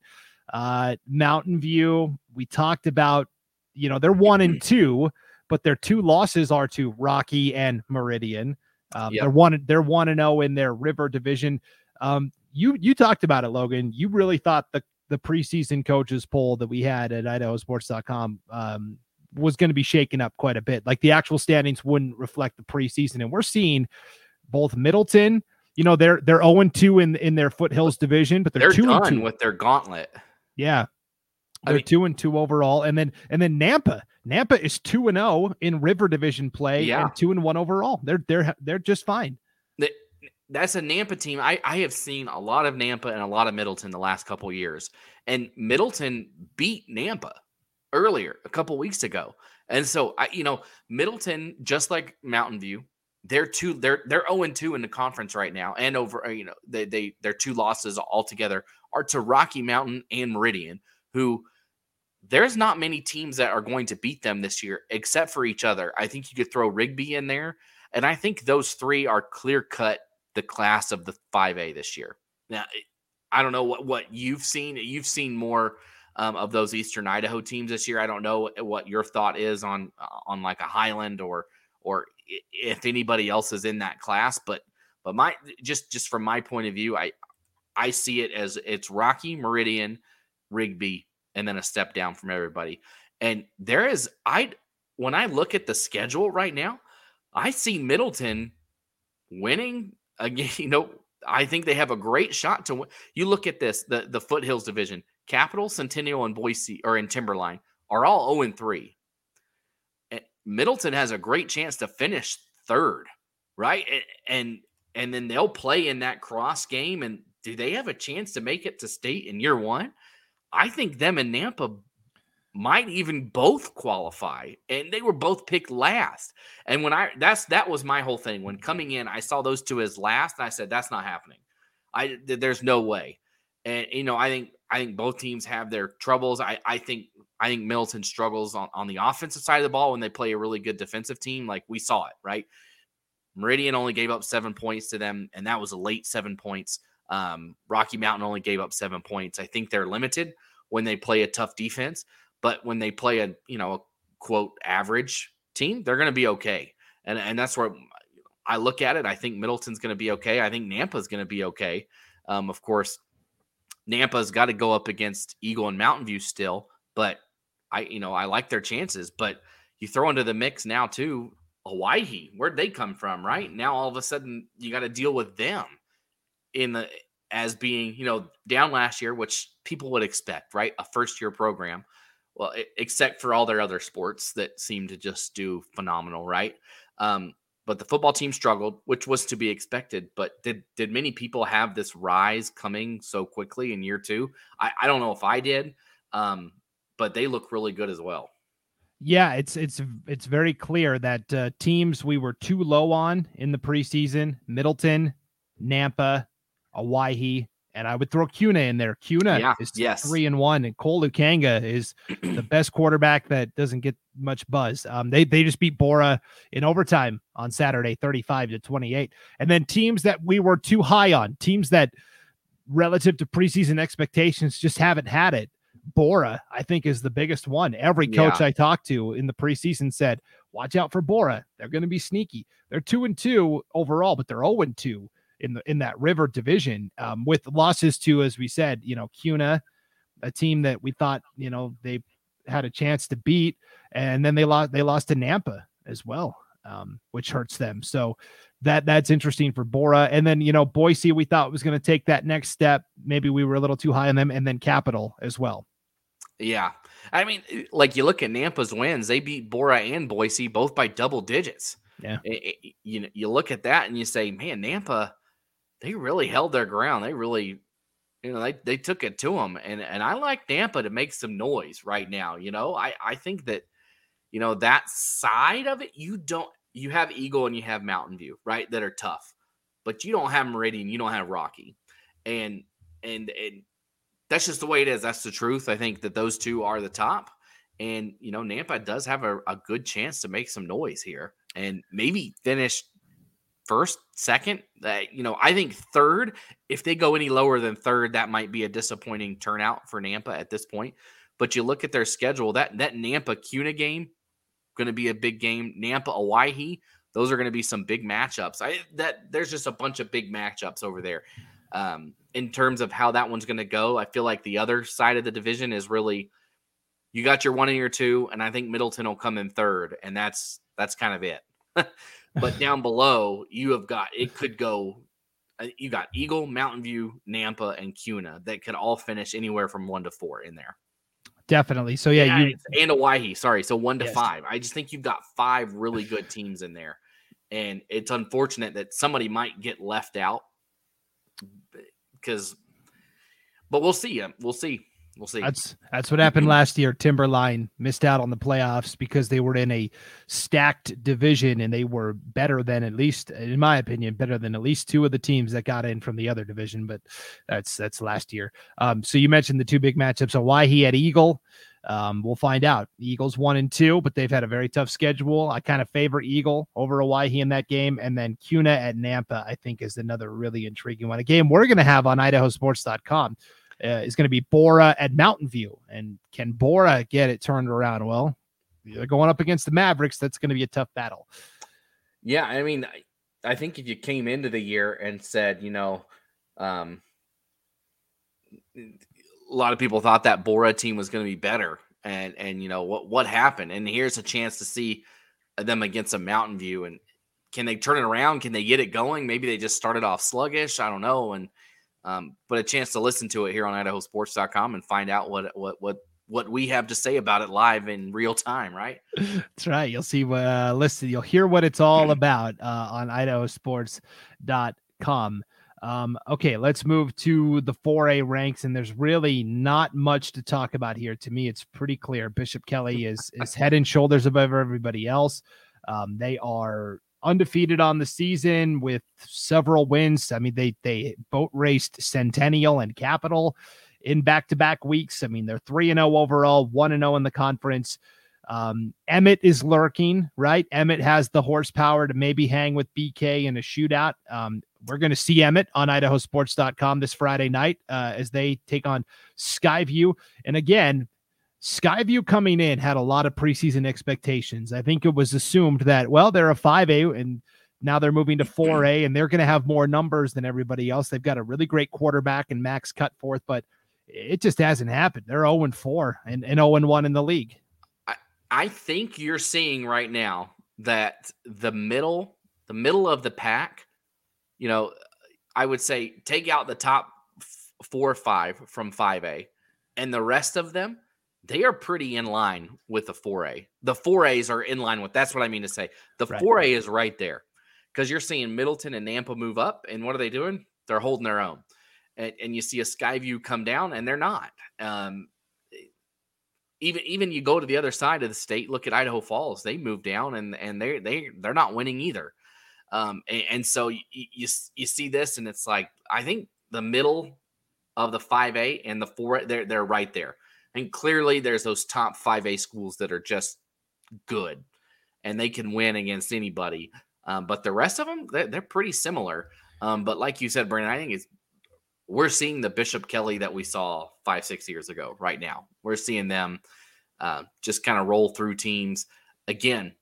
Uh, Mountain View, we talked about, you know, they're 1 and 2, but their two losses are to Rocky and Meridian. Um, yep. They're one. They're one and zero oh in their River division. Um, you you talked about it, Logan. You really thought the the preseason coaches poll that we had at idahosports.com um, was going to be shaken up quite a bit. Like the actual standings wouldn't reflect the preseason. And we're seeing both Middleton, you know, they're they're 0 2 in in their foothills division, but they're, they're 2 done and 2 with their gauntlet. Yeah. They're I mean, two and two overall. And then and then Nampa. Nampa is two and zero oh in River Division play yeah. and two and one overall. They're they're they're just fine that's a Nampa team. I, I have seen a lot of Nampa and a lot of Middleton the last couple years. And Middleton beat Nampa earlier, a couple weeks ago. And so I, you know, Middleton, just like Mountain View, they're two, they're they're 0-2 in the conference right now. And over, uh, you know, they they their two losses altogether are to Rocky Mountain and Meridian, who there's not many teams that are going to beat them this year except for each other. I think you could throw Rigby in there. And I think those three are clear cut the class of the 5A this year. Now, I don't know what, what you've seen. You've seen more um, of those Eastern Idaho teams this year. I don't know what your thought is on on like a Highland or or if anybody else is in that class. But but my just just from my point of view, I I see it as it's Rocky, Meridian, Rigby, and then a step down from everybody. And there is I when I look at the schedule right now, I see Middleton winning again, you know, I think they have a great shot to win. You look at this, the the Foothills division, Capital, Centennial, and Boise or in Timberline are all 0 and 3. Middleton has a great chance to finish third, right? And and then they'll play in that cross game. And do they have a chance to make it to state in year one? I think them and Nampa might even both qualify and they were both picked last. And when i that's that was my whole thing. When coming in i saw those two as last and i said that's not happening. I there's no way. And you know i think i think both teams have their troubles. I i think i think middleton struggles on, on the offensive side of the ball when they play a really good defensive team like we saw it right? Meridian only gave up seven points to them and that was a late seven points. Um, rocky mountain only gave up seven points. I think they're limited when they play a tough defense but when they play a you know a quote average team, they're going to be okay. And and that's where I look at it. I think Middleton's going to be okay. I think Nampa's going to be okay. Um, of course, Nampa's got to go up against Eagle and Mountain View still, but I you know I like their chances. But you throw into the mix now too Hawaii. Where'd they come from? Right now, all of a sudden you got to deal with them in the as being you know down last year, which people would expect, right? A first year program well, except for all their other sports that seem to just do phenomenal, right? Um, but the football team struggled, which was to be expected. But did did many people have this rise coming so quickly in year two? I, I don't know if I did, um, but they look really good as well. Yeah, it's it's it's very clear that uh, teams we were too low on in the preseason: Middleton, Nampa, Owyhee, and I would throw Kuna in there. Kuna yeah, is yes. three and one, and Cole Lukanga is the best quarterback that doesn't get much buzz. Um, they they just beat Borah in overtime on Saturday, thirty-five to twenty-eight. And then teams that we were too high on, teams that relative to preseason expectations just haven't had it. Borah, I think, is the biggest one. Every coach yeah. I talked to in the preseason said, "Watch out for Borah. They're going to be sneaky. They're two and two overall, but they're zero oh and two in the in that river division um, with losses to as we said you know Kuna a team that we thought you know they had a chance to beat and then they lost they lost to Nampa as well um, which hurts them. So that that's interesting for Borah. and then you know Boise we thought was going to take that next step. Maybe we were a little too high on them and then Capital as well. Yeah. I mean like you look at Nampa's wins they beat Borah and Boise both by double digits. Yeah. It, it, you know you look at that and you say man Nampa they really held their ground. They really, you know, they, they took it to them. And and I like Nampa to make some noise right now. You know, I I think that, you know, that side of it, you don't you have Eagle and you have Mountain View, right? That are tough, but you don't have Meridian, you don't have Rocky, and and and that's just the way it is. That's the truth. I think that those two are the top. And you know, Nampa does have a, a good chance to make some noise here and maybe finish first, second. Uh, you know, I think third. If they go any lower than third, that might be a disappointing turnout for Nampa at this point. But you look at their schedule. That that Nampa Kuna game going to be a big game. Nampa Owyhee. Those are going to be some big matchups. I that there's just a bunch of big matchups over there. Um, in terms of how that one's going to go, I feel like the other side of the division is really you got your one and your two, and I think Middleton will come in third, and that's that's kind of it. But down below, you have got it could go. Uh, you got Eagle, Mountain View, Nampa, and Kuna that could all finish anywhere from one to four in there. Definitely. So yeah, you and Owyhee. Sorry, so one to yes. five. I just think you've got five really good teams in there, and it's unfortunate that somebody might get left out because. But we'll see. We'll see. We'll see. That's that's what happened last year. Timberline missed out on the playoffs because they were in a stacked division and they were better than at least, in my opinion, better than at least two of the teams that got in from the other division. But that's that's last year. Um, so you mentioned the two big matchups. So Owyhee had Eagle. Um, we'll find out. Eagles one and two, but they've had a very tough schedule. I kind of favor Eagle over Owyhee in that game. And then Kuna at Nampa, I think, is another really intriguing one. A game we're going to have on idahosports.com uh, is going to be Borah at Mountain View. And can Borah get it turned around? Well, they're going up against the Mavericks. That's going to be a tough battle. Yeah. I mean, I, I think if you came into the year and said, you know, um, a lot of people thought that Borah team was going to be better. And, and, you know, what, what happened? And here's a chance to see them against a Mountain View. And can they turn it around? Can they get it going? Maybe they just started off sluggish. I don't know. And, um, but a chance to listen to it here on idahosports.com and find out what what what what we have to say about it live in real time, right? That's right. You'll see what uh, listen, you'll hear what it's all about uh, on idahosports.com. Um, okay, let's move to the 4A ranks, and there's really not much to talk about here. To me, it's pretty clear. Bishop Kelly is is head and shoulders above everybody else. Um, they are undefeated on the season with several wins. I mean, they they boat raced Centennial and Capital in back to back weeks. I mean, they're three and zero oh overall, one and zero oh in the conference. Um, Emmett is lurking, right? Emmett has the horsepower to maybe hang with BK in a shootout. Um, we're going to see Emmett on idahosports.com this Friday night uh, as they take on Skyview. And again, Skyview coming in had a lot of preseason expectations. I think it was assumed that, well, they're a 5A and now they're moving to 4A and they're going to have more numbers than everybody else. They've got a really great quarterback and Max Cutforth, but it just hasn't happened. They're 0 and 4 and, and 0 and 1 in the league. I think you're seeing right now that the middle, the middle of the pack, you know, I would say take out the top four or five from 5A, and the rest of them, they are pretty in line with the 4A. The 4As are in line with that's what I mean to say. The right. 4A is right there because you're seeing Middleton and Nampa move up, and what are they doing? They're holding their own. And, and you see a Skyview come down, and they're not. Um, even even you go to the other side of the state, look at Idaho Falls. They move down and and they they they're not winning either. Um, and, and so you, you you see this, and it's like I think the middle of the 5A and the 4 they're they're right there. And clearly there's those top 5A schools that are just good and they can win against anybody. Um, but the rest of them, they're, they're pretty similar. Um, but like you said, Brandon, I think it's we're seeing the Bishop Kelly that we saw five, six years ago right now. We're seeing them uh, just kind of roll through teams. Again,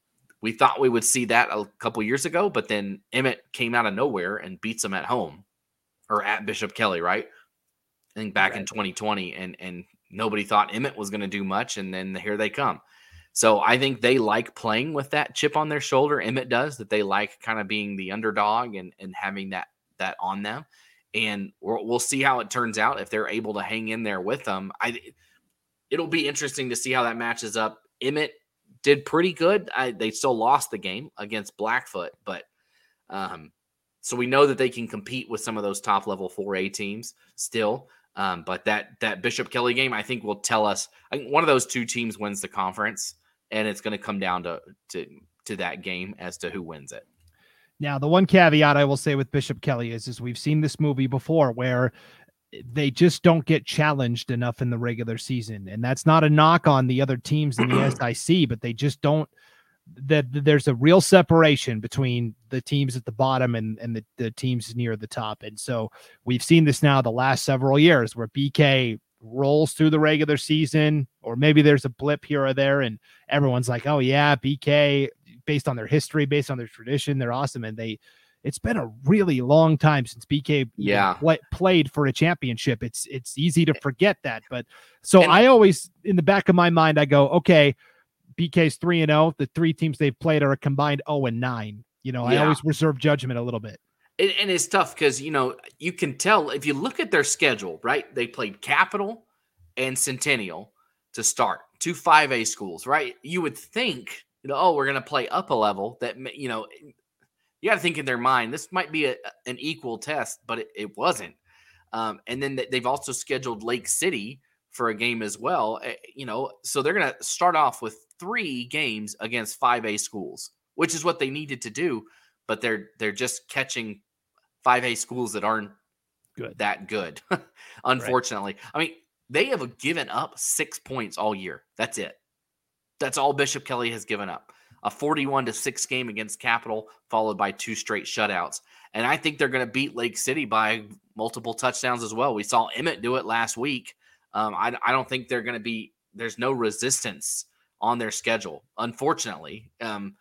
we thought we would see that a couple years ago, but then Emmett came out of nowhere and beats them at home or at Bishop Kelly, right? I think back right. in 2020, and and nobody thought Emmett was going to do much, and then here they come. So I think they like playing with that chip on their shoulder. Emmett does that. They like kind of being the underdog and and having that that on them and we'll see how it turns out if they're able to hang in there with them. I it'll be interesting to see how that matches up. Emmett did pretty good. I, they still lost the game against Blackfoot, but um, so we know that they can compete with some of those top level 4A teams still. Um, but that that Bishop Kelly game, I think, will tell us. I one of those two teams wins the conference, and it's going to come down to to to that game as to who wins it. Now, the one caveat I will say with Bishop Kelly is, is we've seen this movie before where they just don't get challenged enough in the regular season, and that's not a knock on the other teams in the SIC, but they just don't. That there's a real separation between the teams at the bottom and and the, the teams near the top, and so we've seen this now the last several years where BK rolls through the regular season, or maybe there's a blip here or there, and everyone's like, "Oh yeah, BK based on their history, based on their tradition. They're awesome, and they. It's been a really long time since BK yeah play, played for a championship. It's it's easy to eh forget that, but so and, I always in the back of my mind I go, okay, BK's three and zero. Oh, the three teams they've played are a combined 0 and nine. You know, yeah. I always reserve judgment a little bit. And, and it's tough because you know you can tell if you look at their schedule, right? They played Capital and Centennial to start two 5A schools, right? You would think you know, oh, we're going to play up a level that, you know, you got to think in their mind, this might be a, an equal test, but it, it wasn't. Um, and then they've also scheduled Lake City for a game as well. Eh, you know, so they're going to start off with three games against 5A schools, which is what they needed to do. But they're they're just catching 5A schools that aren't good that good. unfortunately, right. I mean, they have given up six points all year. That's it. That's all Bishop Kelly has given up. A 41 to 6 game against Capital, followed by two straight shutouts. And I think they're going to beat Lake City by multiple touchdowns as well. We saw Emmett do it last week. Um, I, I, don't think they're going to be, there's no resistance on their schedule, unfortunately. Um,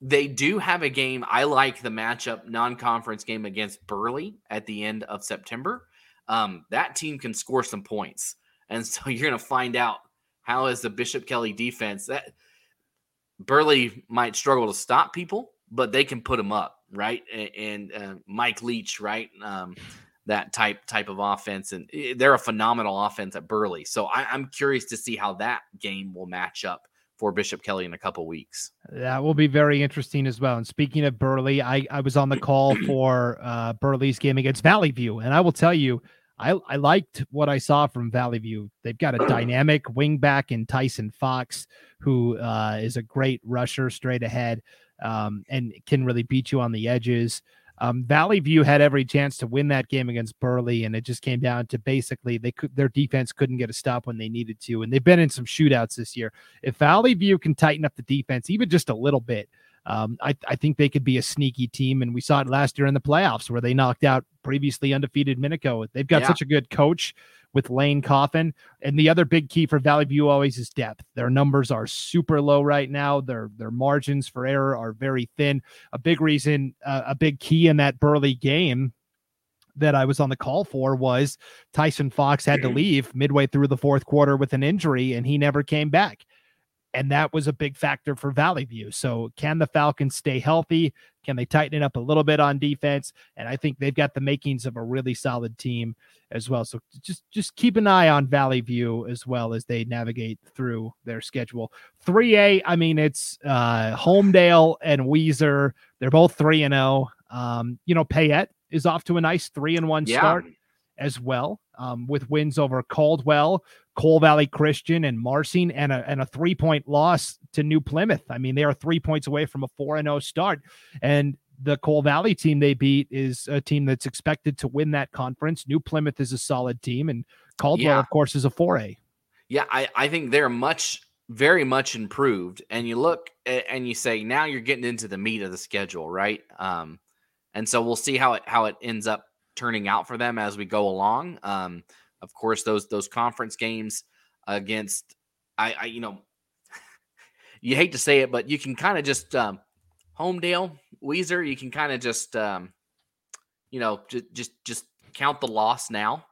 they do have a game. I like the matchup non conference game against Burley at the end of September. Um, that team can score some points. And so you're going to find out how is the Bishop Kelly defense that Burley might struggle to stop people, but they can put them up, right? And, and uh, Mike Leach, right? Um, that type type of offense, and they're a phenomenal offense at Burley. So I, I'm curious to see how that game will match up for Bishop Kelly in a couple weeks. That will be very interesting as well. And speaking of Burley, I, I was on the call for uh, Burley's game against Valley View, and I will tell you, I, I liked what I saw from Valley View. They've got a dynamic wingback in Tyson Fox, who uh, is a great rusher straight ahead um, and can really beat you on the edges. Um, Valley View had every chance to win that game against Burley, and it just came down to basically they could their defense couldn't get a stop when they needed to, and they've been in some shootouts this year. If Valley View can tighten up the defense even just a little bit, um, I, I, think they could be a sneaky team, and we saw it last year in the playoffs where they knocked out previously undefeated Minico. They've got yeah. such a good coach with Lane Coffin, and the other big key for Valley View always is depth. Their numbers are super low right now. Their their margins for error are very thin. A big reason, uh, a big key in that Burley game that I was on the call for was Tyson Fox had to leave midway through the fourth quarter with an injury, and he never came back and that was a big factor for Valley View. So, can the Falcons stay healthy? Can they tighten it up a little bit on defense? And I think they've got the makings of a really solid team as well. So, just just keep an eye on Valley View as well as they navigate through their schedule. 3A, I mean, it's uh, Homedale and Weiser. They're both 3 and 0. Um, you know, Payette is off to a nice 3 and 1 yeah. start as well, um, with wins over Caldwell, Cole Valley Christian, and Marsing, and a, and a three point loss to New Plymouth. I mean, they are three points away from a 4 0 start. And the Cole Valley team they beat is a team that's expected to win that conference. New Plymouth is a solid team, and Caldwell, yeah. of course, is a 4A. Yeah, I, I think they're much, very much improved. And you look and you say, now you're getting into the meat of the schedule, right? Um, and so we'll see how it how it ends up turning out for them as we go along. Um, of course, those those conference games against I, I you know you hate to say it, but you can kind of just um, Homedale, Weiser, you can kind of just um, you know just just just count the loss now.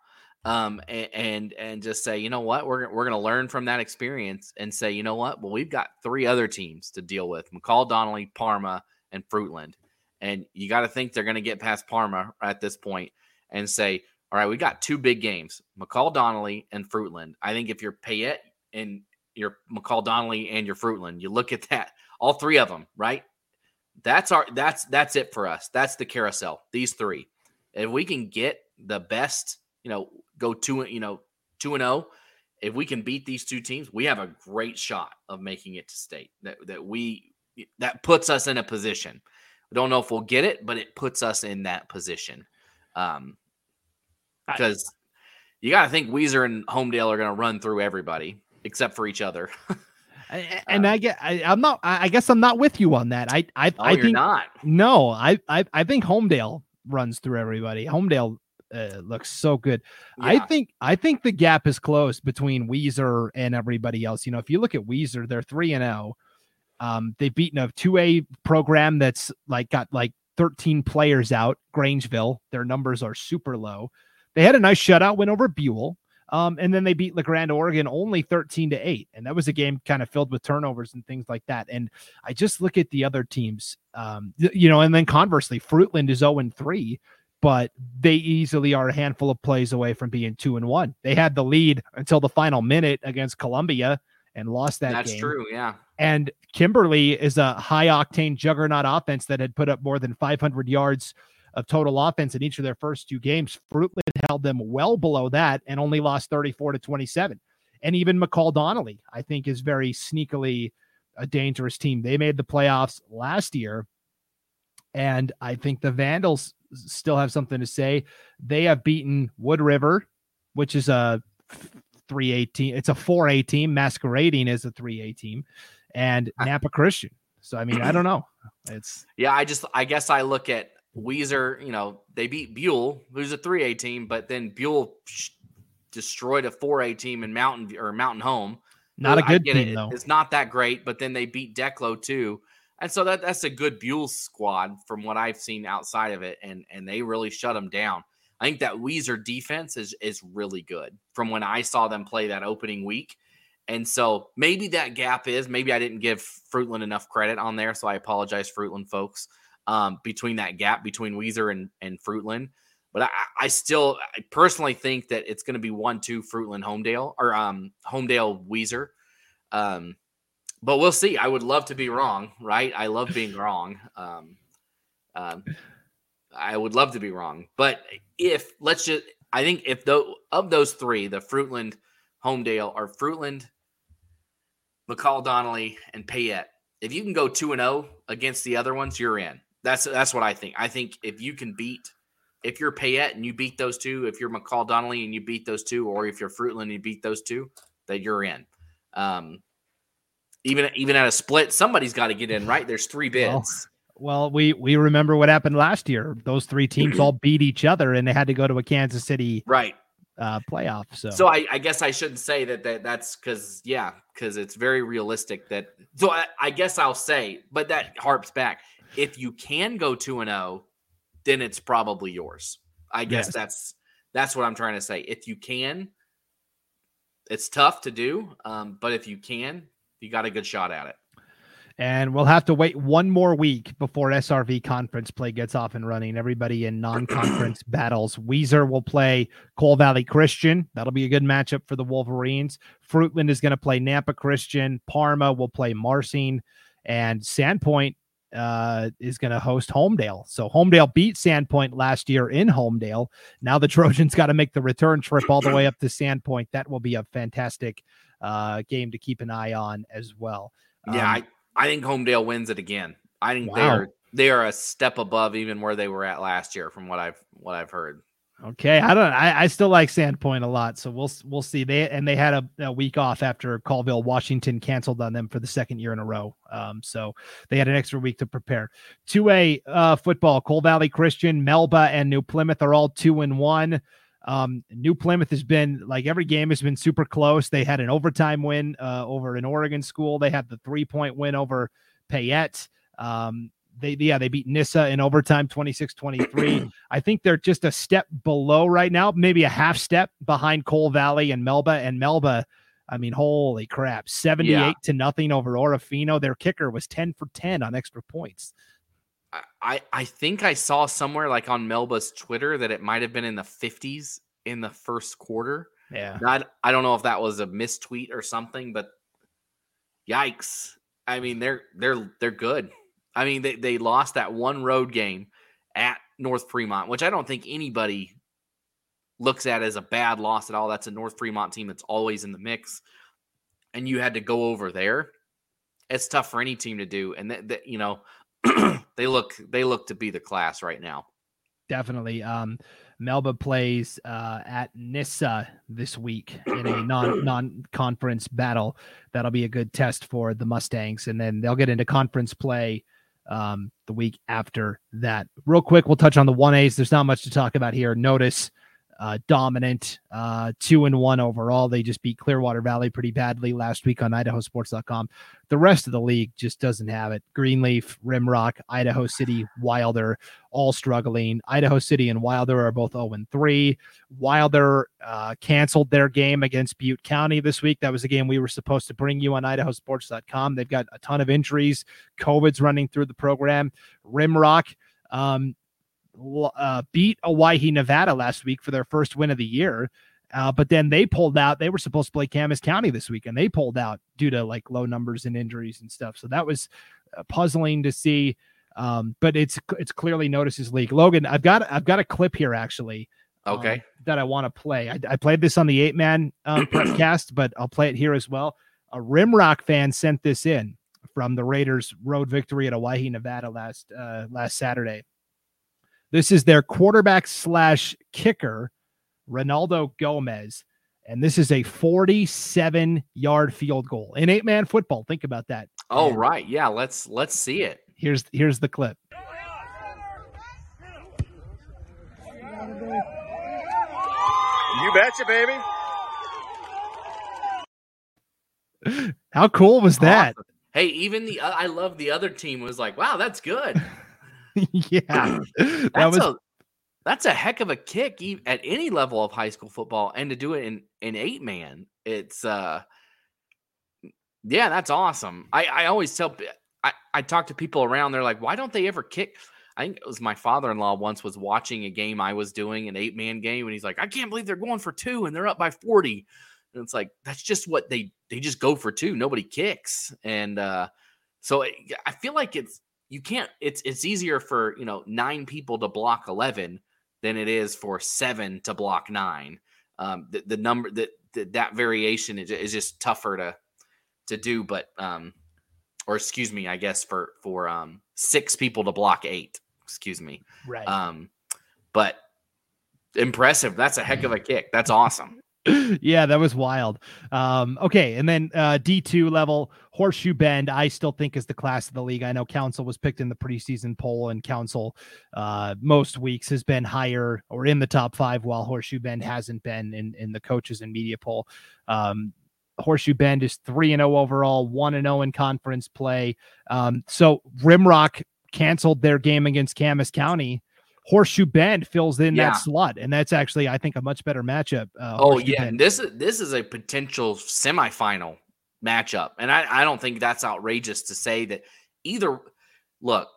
Um, and, and and just say, you know what, we're we're gonna learn from that experience and say, you know what, well, we've got three other teams to deal with: McCall, Donnelly, Parma, and Fruitland. And you got to think they're going to get past Parma at this point and say, all right, we got two big games, McCall Donnelly and Fruitland. I think if you're Payette and your McCall Donnelly and your Fruitland, you look at that, all three of them, right? That's our that's that's it for us. That's the carousel. These three. If we can get the best, you know, go two, you know, two and zero. Oh, if we can beat these two teams, we have a great shot of making it to state. That that we that puts us in a position. We don't know if we'll get it, but it puts us in that position. Um, because you got to think Weiser and Homedale are going to run through everybody except for each other. and uh, I get, I, am not. I guess I'm not with you on that. I, I, oh, I think not. No, I, I, I think Homedale runs through everybody. Homedale uh, looks so good. Yeah. I think, I think the gap is closed between Weiser and everybody else. You know, if you look at Weiser, they're three and zero. Oh. Um, they've beaten a two A program that's like got like 13 players out. Grangeville, their numbers are super low. They had a nice shutout win over Buhl. Um, and then they beat La Grande, Oregon only 13 to 8. And that was a game kind of filled with turnovers and things like that. And I just look at the other teams, um, you know, and then conversely, Fruitland is 0 3, but they easily are a handful of plays away from being 2 and 1. They had the lead until the final minute against Columbia and lost that That's game. true. Yeah. And Kimberly is a high octane juggernaut offense that had put up more than 500 yards of total offense in each of their first two games. Fruitland held them well below that and only lost 34 to 27. And even McCall Donnelly, I think, is very sneakily a dangerous team. They made the playoffs last year. And I think the Vandals still have something to say. They have beaten Wood River, which is a 3A team. It's a 4A team masquerading as a 3A team, and Nampa Christian. So I mean, I don't know. It's yeah. I just I guess I look at Weiser, you know, they beat Buhl, who's a 3A team, but then Buhl destroyed a 4A team in Mountain or Mountain Home. Not a good team, it. though. It's not that great, but then they beat Declo too. And so that that's a good Buhl squad from what I've seen outside of it, and and they really shut them down. I think that Weiser defense is is really good from when I saw them play that opening week. And so maybe that gap is maybe I didn't give Fruitland enough credit on there, so I apologize, Fruitland folks um, between that gap between Weiser and, and Fruitland. But I, I still I personally think that it's going to be one two Fruitland Homedale or um, Homedale Weiser. Um, but we'll see. I would love to be wrong, right? I love being wrong. Um, um, I would love to be wrong, but if let's just, I think if though of those three, the Fruitland, Homedale, or Fruitland, McCall Donnelly, and Payette, if you can go two and zero oh against the other ones, you're in. That's that's what I think. I think if you can beat, if you're Payette and you beat those two, if you're McCall Donnelly and you beat those two, or if you're Fruitland and you beat those two, that you're in. Um, even even at a split, somebody's got to get in, right? There's three bids. Well, well, we we remember what happened last year. Those three teams all beat each other, and they had to go to a Kansas City right uh, playoff. So, so I, I guess I shouldn't say that, that that's because yeah, because it's very realistic that. So I, I guess I'll say, but that harps back. If you can go two and zero, oh, then it's probably yours. I guess yes. that's that's what I'm trying to say. If you can, it's tough to do, um, but if you can, you got a good shot at it. And we'll have to wait one more week before SRV conference play gets off and running. Everybody in non-conference battles. Weiser will play Cole Valley Christian. That'll be a good matchup for the Wolverines. Fruitland is going to play Nampa Christian. Parma will play Marsing, and Sandpoint uh, is going to host Homedale. So Homedale beat Sandpoint last year in Homedale. Now the Trojans got to make the return trip all the way up to Sandpoint. That will be a fantastic uh, game to keep an eye on as well. Yeah, um, I, I think Homedale wins it again. I think wow. they're they are a step above even where they were at last year, from what I've what I've heard. Okay, I don't. I, I still like Sandpoint a lot, so we'll we'll see. They and they had a, a, week off after Colville, Washington canceled on them for the second year in a row. Um, so they had an extra week to prepare. Two A uh, football: Cole Valley Christian, Melba, and New Plymouth are all two and one. Um, New Plymouth has been like every game has been super close. They had an overtime win uh, over an Oregon school. They had the three point win over Payette. Um, they yeah they beat Nyssa in overtime 26-23 i think they're just a step below right now maybe a half step behind cole valley and melba and melba i mean holy crap 78 yeah. to nothing over orofino their kicker was 10 for 10 on extra points I, I think I saw somewhere like on Melba's Twitter that it might have been in the 50s in the first quarter. Yeah. I, I don't know if that was a mistweet or something, but yikes. I mean, they're they're they're good. I mean, they, they lost that one road game at North Fremont, which I don't think anybody looks at as a bad loss at all. That's a North Fremont team that's always in the mix. And you had to go over there. It's tough for any team to do. And that, that you know, they look they look to be the class right now. Definitely. Um Melba plays uh, at Nyssa this week in a non non conference battle. That'll be a good test for the Mustangs, and then they'll get into conference play um, the week after that. Real quick, we'll touch on the 1As. There's not much to talk about here. Notus uh, dominant, uh, two and one overall. They just beat Clearwater Valley pretty badly last week on IdahoSports.com. The rest of the league just doesn't have it. Greenleaf, Rimrock, Idaho City, Wilder, all struggling. Idaho City and Wilder are both 0 and 3. Wilder uh, canceled their game against Butte County this week. That was a game we were supposed to bring you on IdahoSports.com. They've got a ton of injuries. COVID's running through the program. Rimrock. Um, uh, beat Owyhee, Nevada last week for their first win of the year. Uh, but then they pulled out. They were supposed to play Camas County this week, and they pulled out due to like low numbers and injuries and stuff. So that was uh, puzzling to see. Um, but it's it's clearly Notus's league. Logan, I've got I've got a clip here actually. Um, okay. Um, that I want to play. I, I, played this on the eight man um, cast, but I'll play it here as well. A Rimrock fan sent this in from the Raiders' road victory at Owyhee, Nevada last uh, last Saturday. This is their quarterback slash kicker, Ronaldo Gomez. And this is a 47 yard field goal in eight man football. Think about that. Oh, and right. Yeah. Let's let's see it. Here's here's the clip. You betcha, baby. How cool was that? Awesome. Hey, even the I love the other team was like, wow, that's good. yeah, that that's was a that's a heck of a kick at any level of high school football, and to do it in in eight man, it's uh, yeah, that's awesome. I I always tell I I talk to people around, they're like, why don't they ever kick? I think it was my father in law once was watching a game I was doing, an eight man game, and he's like, I can't believe they're going for two and they're up by 40. And it's like, that's just what they they just go for two. Nobody kicks, and uh, so I feel like it's you can't. It's it's easier for you know nine people to block eleven than it is for seven to block nine. Um, the, the number that that variation is, is just tougher to to do, but um, or excuse me, I guess for for um six people to block eight. Excuse me. Right. Um, but impressive. That's a heck of a kick. That's awesome. yeah, that was wild. Um, okay, and then uh, D2 level Horseshoe Bend, I still think is the class of the league. I know Council was picked in the preseason poll, and Council uh, most weeks has been higher or in the top five, while Horseshoe Bend hasn't been in in the coaches and media poll. Um, Horseshoe Bend is three and zero oh overall, one and zero oh in conference play. Um, so Rimrock canceled their game against Camas County Horseshoe Bend fills in yeah. that slot, and that's actually I think a much better matchup. Uh, oh yeah, and this is this is a potential semifinal matchup, and I, I don't think that's outrageous to say that either. Look,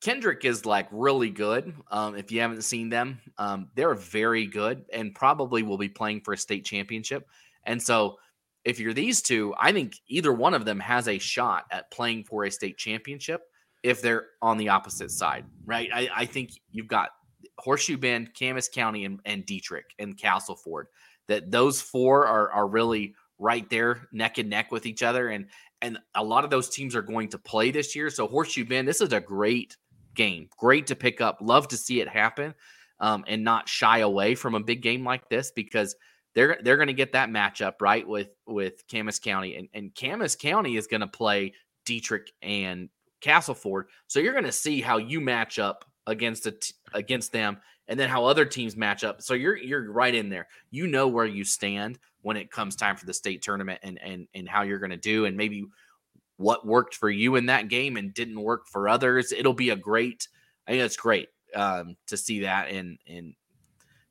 Kendrick is like really good. Um, if you haven't seen them, um, they're very good, and probably will be playing for a state championship. And so, if you're these two, I think either one of them has a shot at playing for a state championship if they're on the opposite side, right? I, I think you've got Horseshoe Bend, Camas County, and, and Dietrich and Castleford. That those four are are really right there, neck and neck with each other, and and a lot of those teams are going to play this year. So Horseshoe Bend, this is a great game, great to pick up. Love to see it happen, um, and not shy away from a big game like this because they're they're going to get that matchup right with with Camas County, and and Camas County is going to play Dietrich and Castleford. So you're going to see how you match up against a t- against them and then how other teams match up. So you're you're right in there. You know where you stand when it comes time for the state tournament and and and how you're going to do and maybe what worked for you in that game and didn't work for others. It'll be a great I think it's great um, to see that and and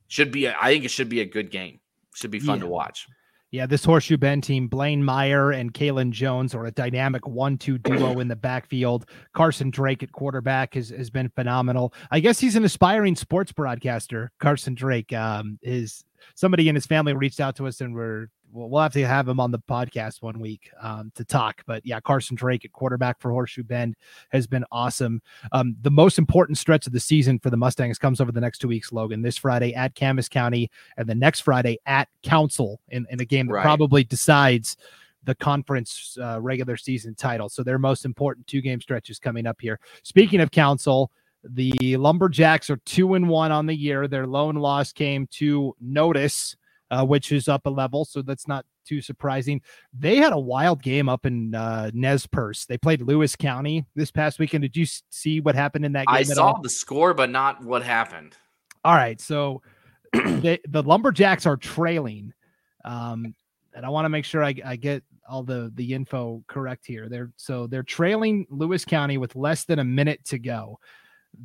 should be a, I think it should be a good game. Should be fun yeah. to watch. Yeah, this Horseshoe Bend team, Blaine Meyer and Kalen Jones are a dynamic one-two duo in the backfield. Carson Drake at quarterback has, has been phenomenal. I guess he's an aspiring sports broadcaster. Carson Drake um, is somebody in his family reached out to us and we're we'll, we'll have to have him on the podcast one week um, to talk. But yeah, Carson Drake at quarterback for Horseshoe Bend has been awesome. Um, the most important stretch of the season for the Mustangs comes over the next two weeks, Logan. This Friday at Camas County, and the next Friday at Council in, in a game that right. probably decides the conference uh, regular season title. So their most important two game stretches coming up here. Speaking of Council. The Lumberjacks are two and one on the year. Their lone loss came to Notus uh, which is up a level. So that's not too surprising. They had a wild game up in uh, Nez Perce. They played Lewis County this past weekend. Did you see what happened in that game? I saw all? the score, but not what happened. All right. So the, the Lumberjacks are trailing. Um, and I want to make sure I, I get all the the info correct here. They're so they're trailing Lewis County with less than a minute to go.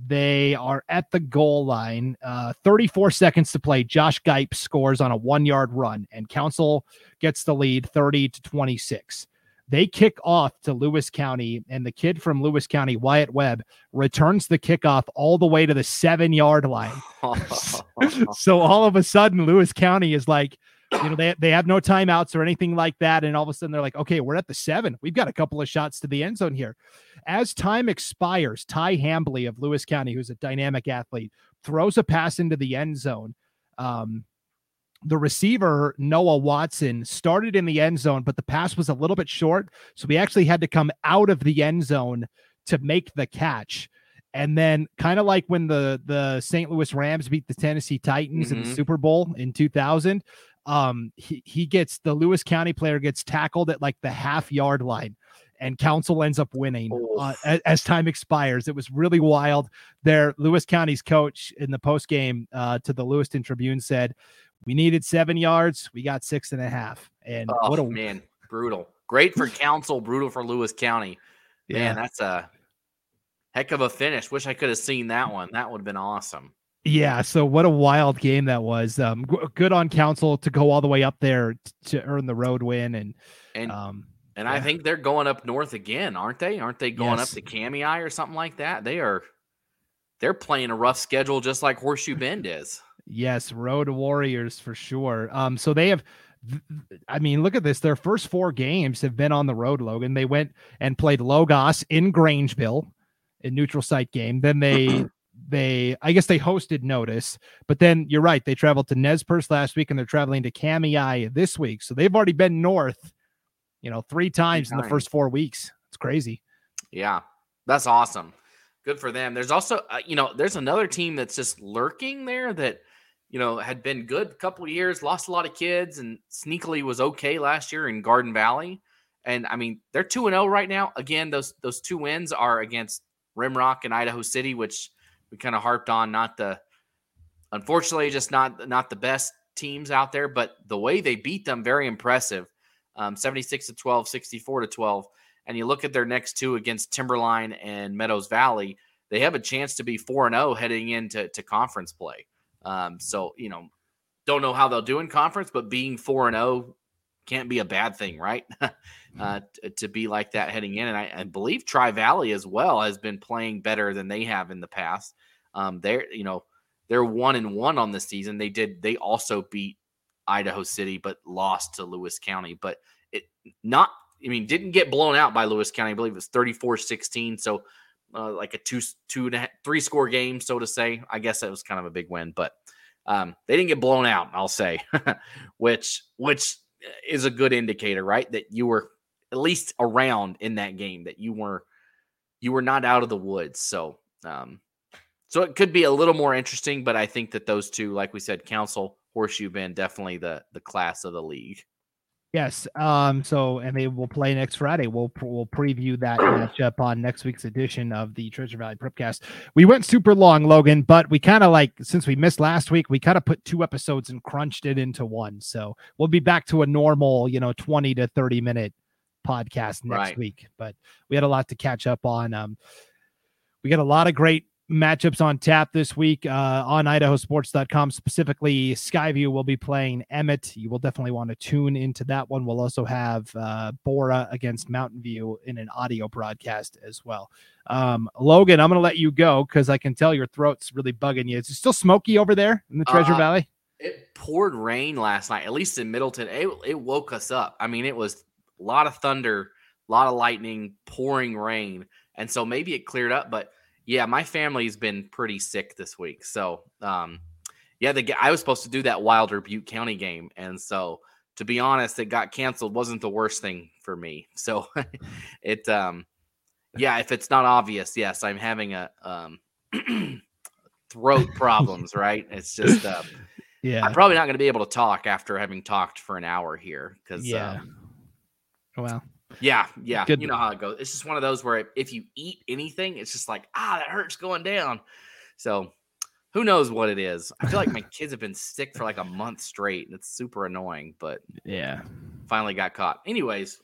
They are at the goal line. Uh, 34 seconds to play. Josh Geip scores on a one yard run, and Council gets the lead 30 to 26. They kick off to Lewis County, and the kid from Lewis County, Wyatt Webb, returns the kickoff all the way to the seven yard line. so all of a sudden, Lewis County is like, you know, they, they have no timeouts or anything like that. And all of a sudden they're like, okay, we're at the seven. We've got a couple of shots to the end zone here. As time expires, Ty Hambley of Lewis County, who's a dynamic athlete, throws a pass into the end zone. Um, the receiver, Noah Watson, started in the end zone, but the pass was a little bit short. So we actually had to come out of the end zone to make the catch. And then, kind of like when the the St. Louis Rams beat the Tennessee Titans mm-hmm. in the mm-hmm. Super Bowl in 2000, um, he, he gets the Lewis County player gets tackled at like the half yard line and council ends up winning uh, as, as, time expires. It was really wild. There, Lewis County's coach in the post game uh, to the Lewiston Tribune said, "We needed seven yards. We got six and a half." And oh, what a man, brutal. Great for council, brutal for Lewis County. Yeah. Man, that's a heck of a finish. Wish I could have seen that one. That would have been awesome. Yeah, so what a wild game that was. Um, g- good on Council to go all the way up there t- to earn the road win, and and um, and yeah. I think they're going up north again, aren't they? Aren't they going yes. up to Cami or something like that? They are. They're playing a rough schedule, just like Horseshoe Bend is. Yes, Road Warriors for sure. Um, so they have I mean, look at this. Their first four games have been on the road, Logan. They went and played Logos in Grangeville, a neutral site game. Then they they I guess they hosted Notus, but then you're right, they traveled to Nez Perce last week and they're traveling to Kamiah this week. So they've already been north, you know, three times in the first four weeks. It's crazy. Yeah, that's awesome. Good for them. There's also, uh, you know, there's another team that's just lurking there that, you know, had been good a couple of years, lost a lot of kids, and sneakily was okay last year in Garden Valley. And I mean, they're two and zero oh right now. Again, those those two wins are against Rimrock and Idaho City, which we kind of harped on. Not the, unfortunately, just not not the best teams out there, but the way they beat them, very impressive. Um, 76 to 12, 64 to 12 and you look at their next two against Timberline and Meadows Valley, they have a chance to be 4 and 0 heading into to conference play. Um, so, you know, don't know how they'll do in conference, but being 4 and 0 can't be a bad thing, right? uh, to, to, be like that heading in. And I, I, believe Tri Valley as well has been playing better than they have in the past. Um, they're, you know, they're one and one on the season. They did, they also beat Idaho City, but lost to Lewis County. But it not I mean, didn't get blown out by Lewis County. I believe it was 34 16. So, uh, like a two, two and a half, three score game, so to say. I guess that was kind of a big win, but um, they didn't get blown out, I'll say, which, which is a good indicator, right? That you were at least around in that game, that you were, you were not out of the woods. So, um, so it could be a little more interesting, but I think that those two, like we said, Council, Horseshoe Bend, definitely the the class of the league. Yes. Um. So, and they will play next Friday. We'll we'll preview that matchup on next week's edition of the Treasure Valley Prepcast. We went super long, Logan, but we kind of like since we missed last week, we kind of put two episodes and crunched it into one. So we'll be back to a normal, you know, twenty to thirty minute podcast next right. week. But we had a lot to catch up on. Um, we got a lot of great matchups on tap this week uh, on idahosports.com specifically skyview will be playing emmett. You will definitely want to tune into that one. We'll also have uh, borah against mountain view in an audio broadcast as well. Um, logan i'm going to let you go because i can tell your throat's really bugging you. Is it still smoky over there in the treasure uh, valley? it poured rain last night at least in middleton. It, it woke us up. I mean it was a lot of thunder a lot of lightning pouring rain. And so maybe it cleared up but yeah, my family's been pretty sick this week. So, um, yeah, the I was supposed to do that Wilder Butte County game, and so to be honest, it got canceled. wasn't the worst thing for me. So, it, um, yeah, if it's not obvious, yes, I'm having a um, throat problems. right? It's just, uh, yeah, I'm probably not going to be able to talk after having talked for an hour here because, yeah, um, well, yeah, yeah. Good. You know how it goes. It's just one of those where if you eat anything, it's just like, ah, that hurts going down. So who knows what it is? I feel like my kids have been sick for like a month straight, and it's super annoying. But yeah, finally got caught. Anyways,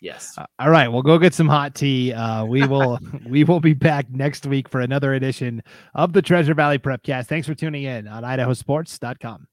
yes. Uh, all right, we'll go get some hot tea. Uh, we will we will be back next week for another edition of the Treasure Valley Prepcast. Thanks for tuning in on IdahoSports.com.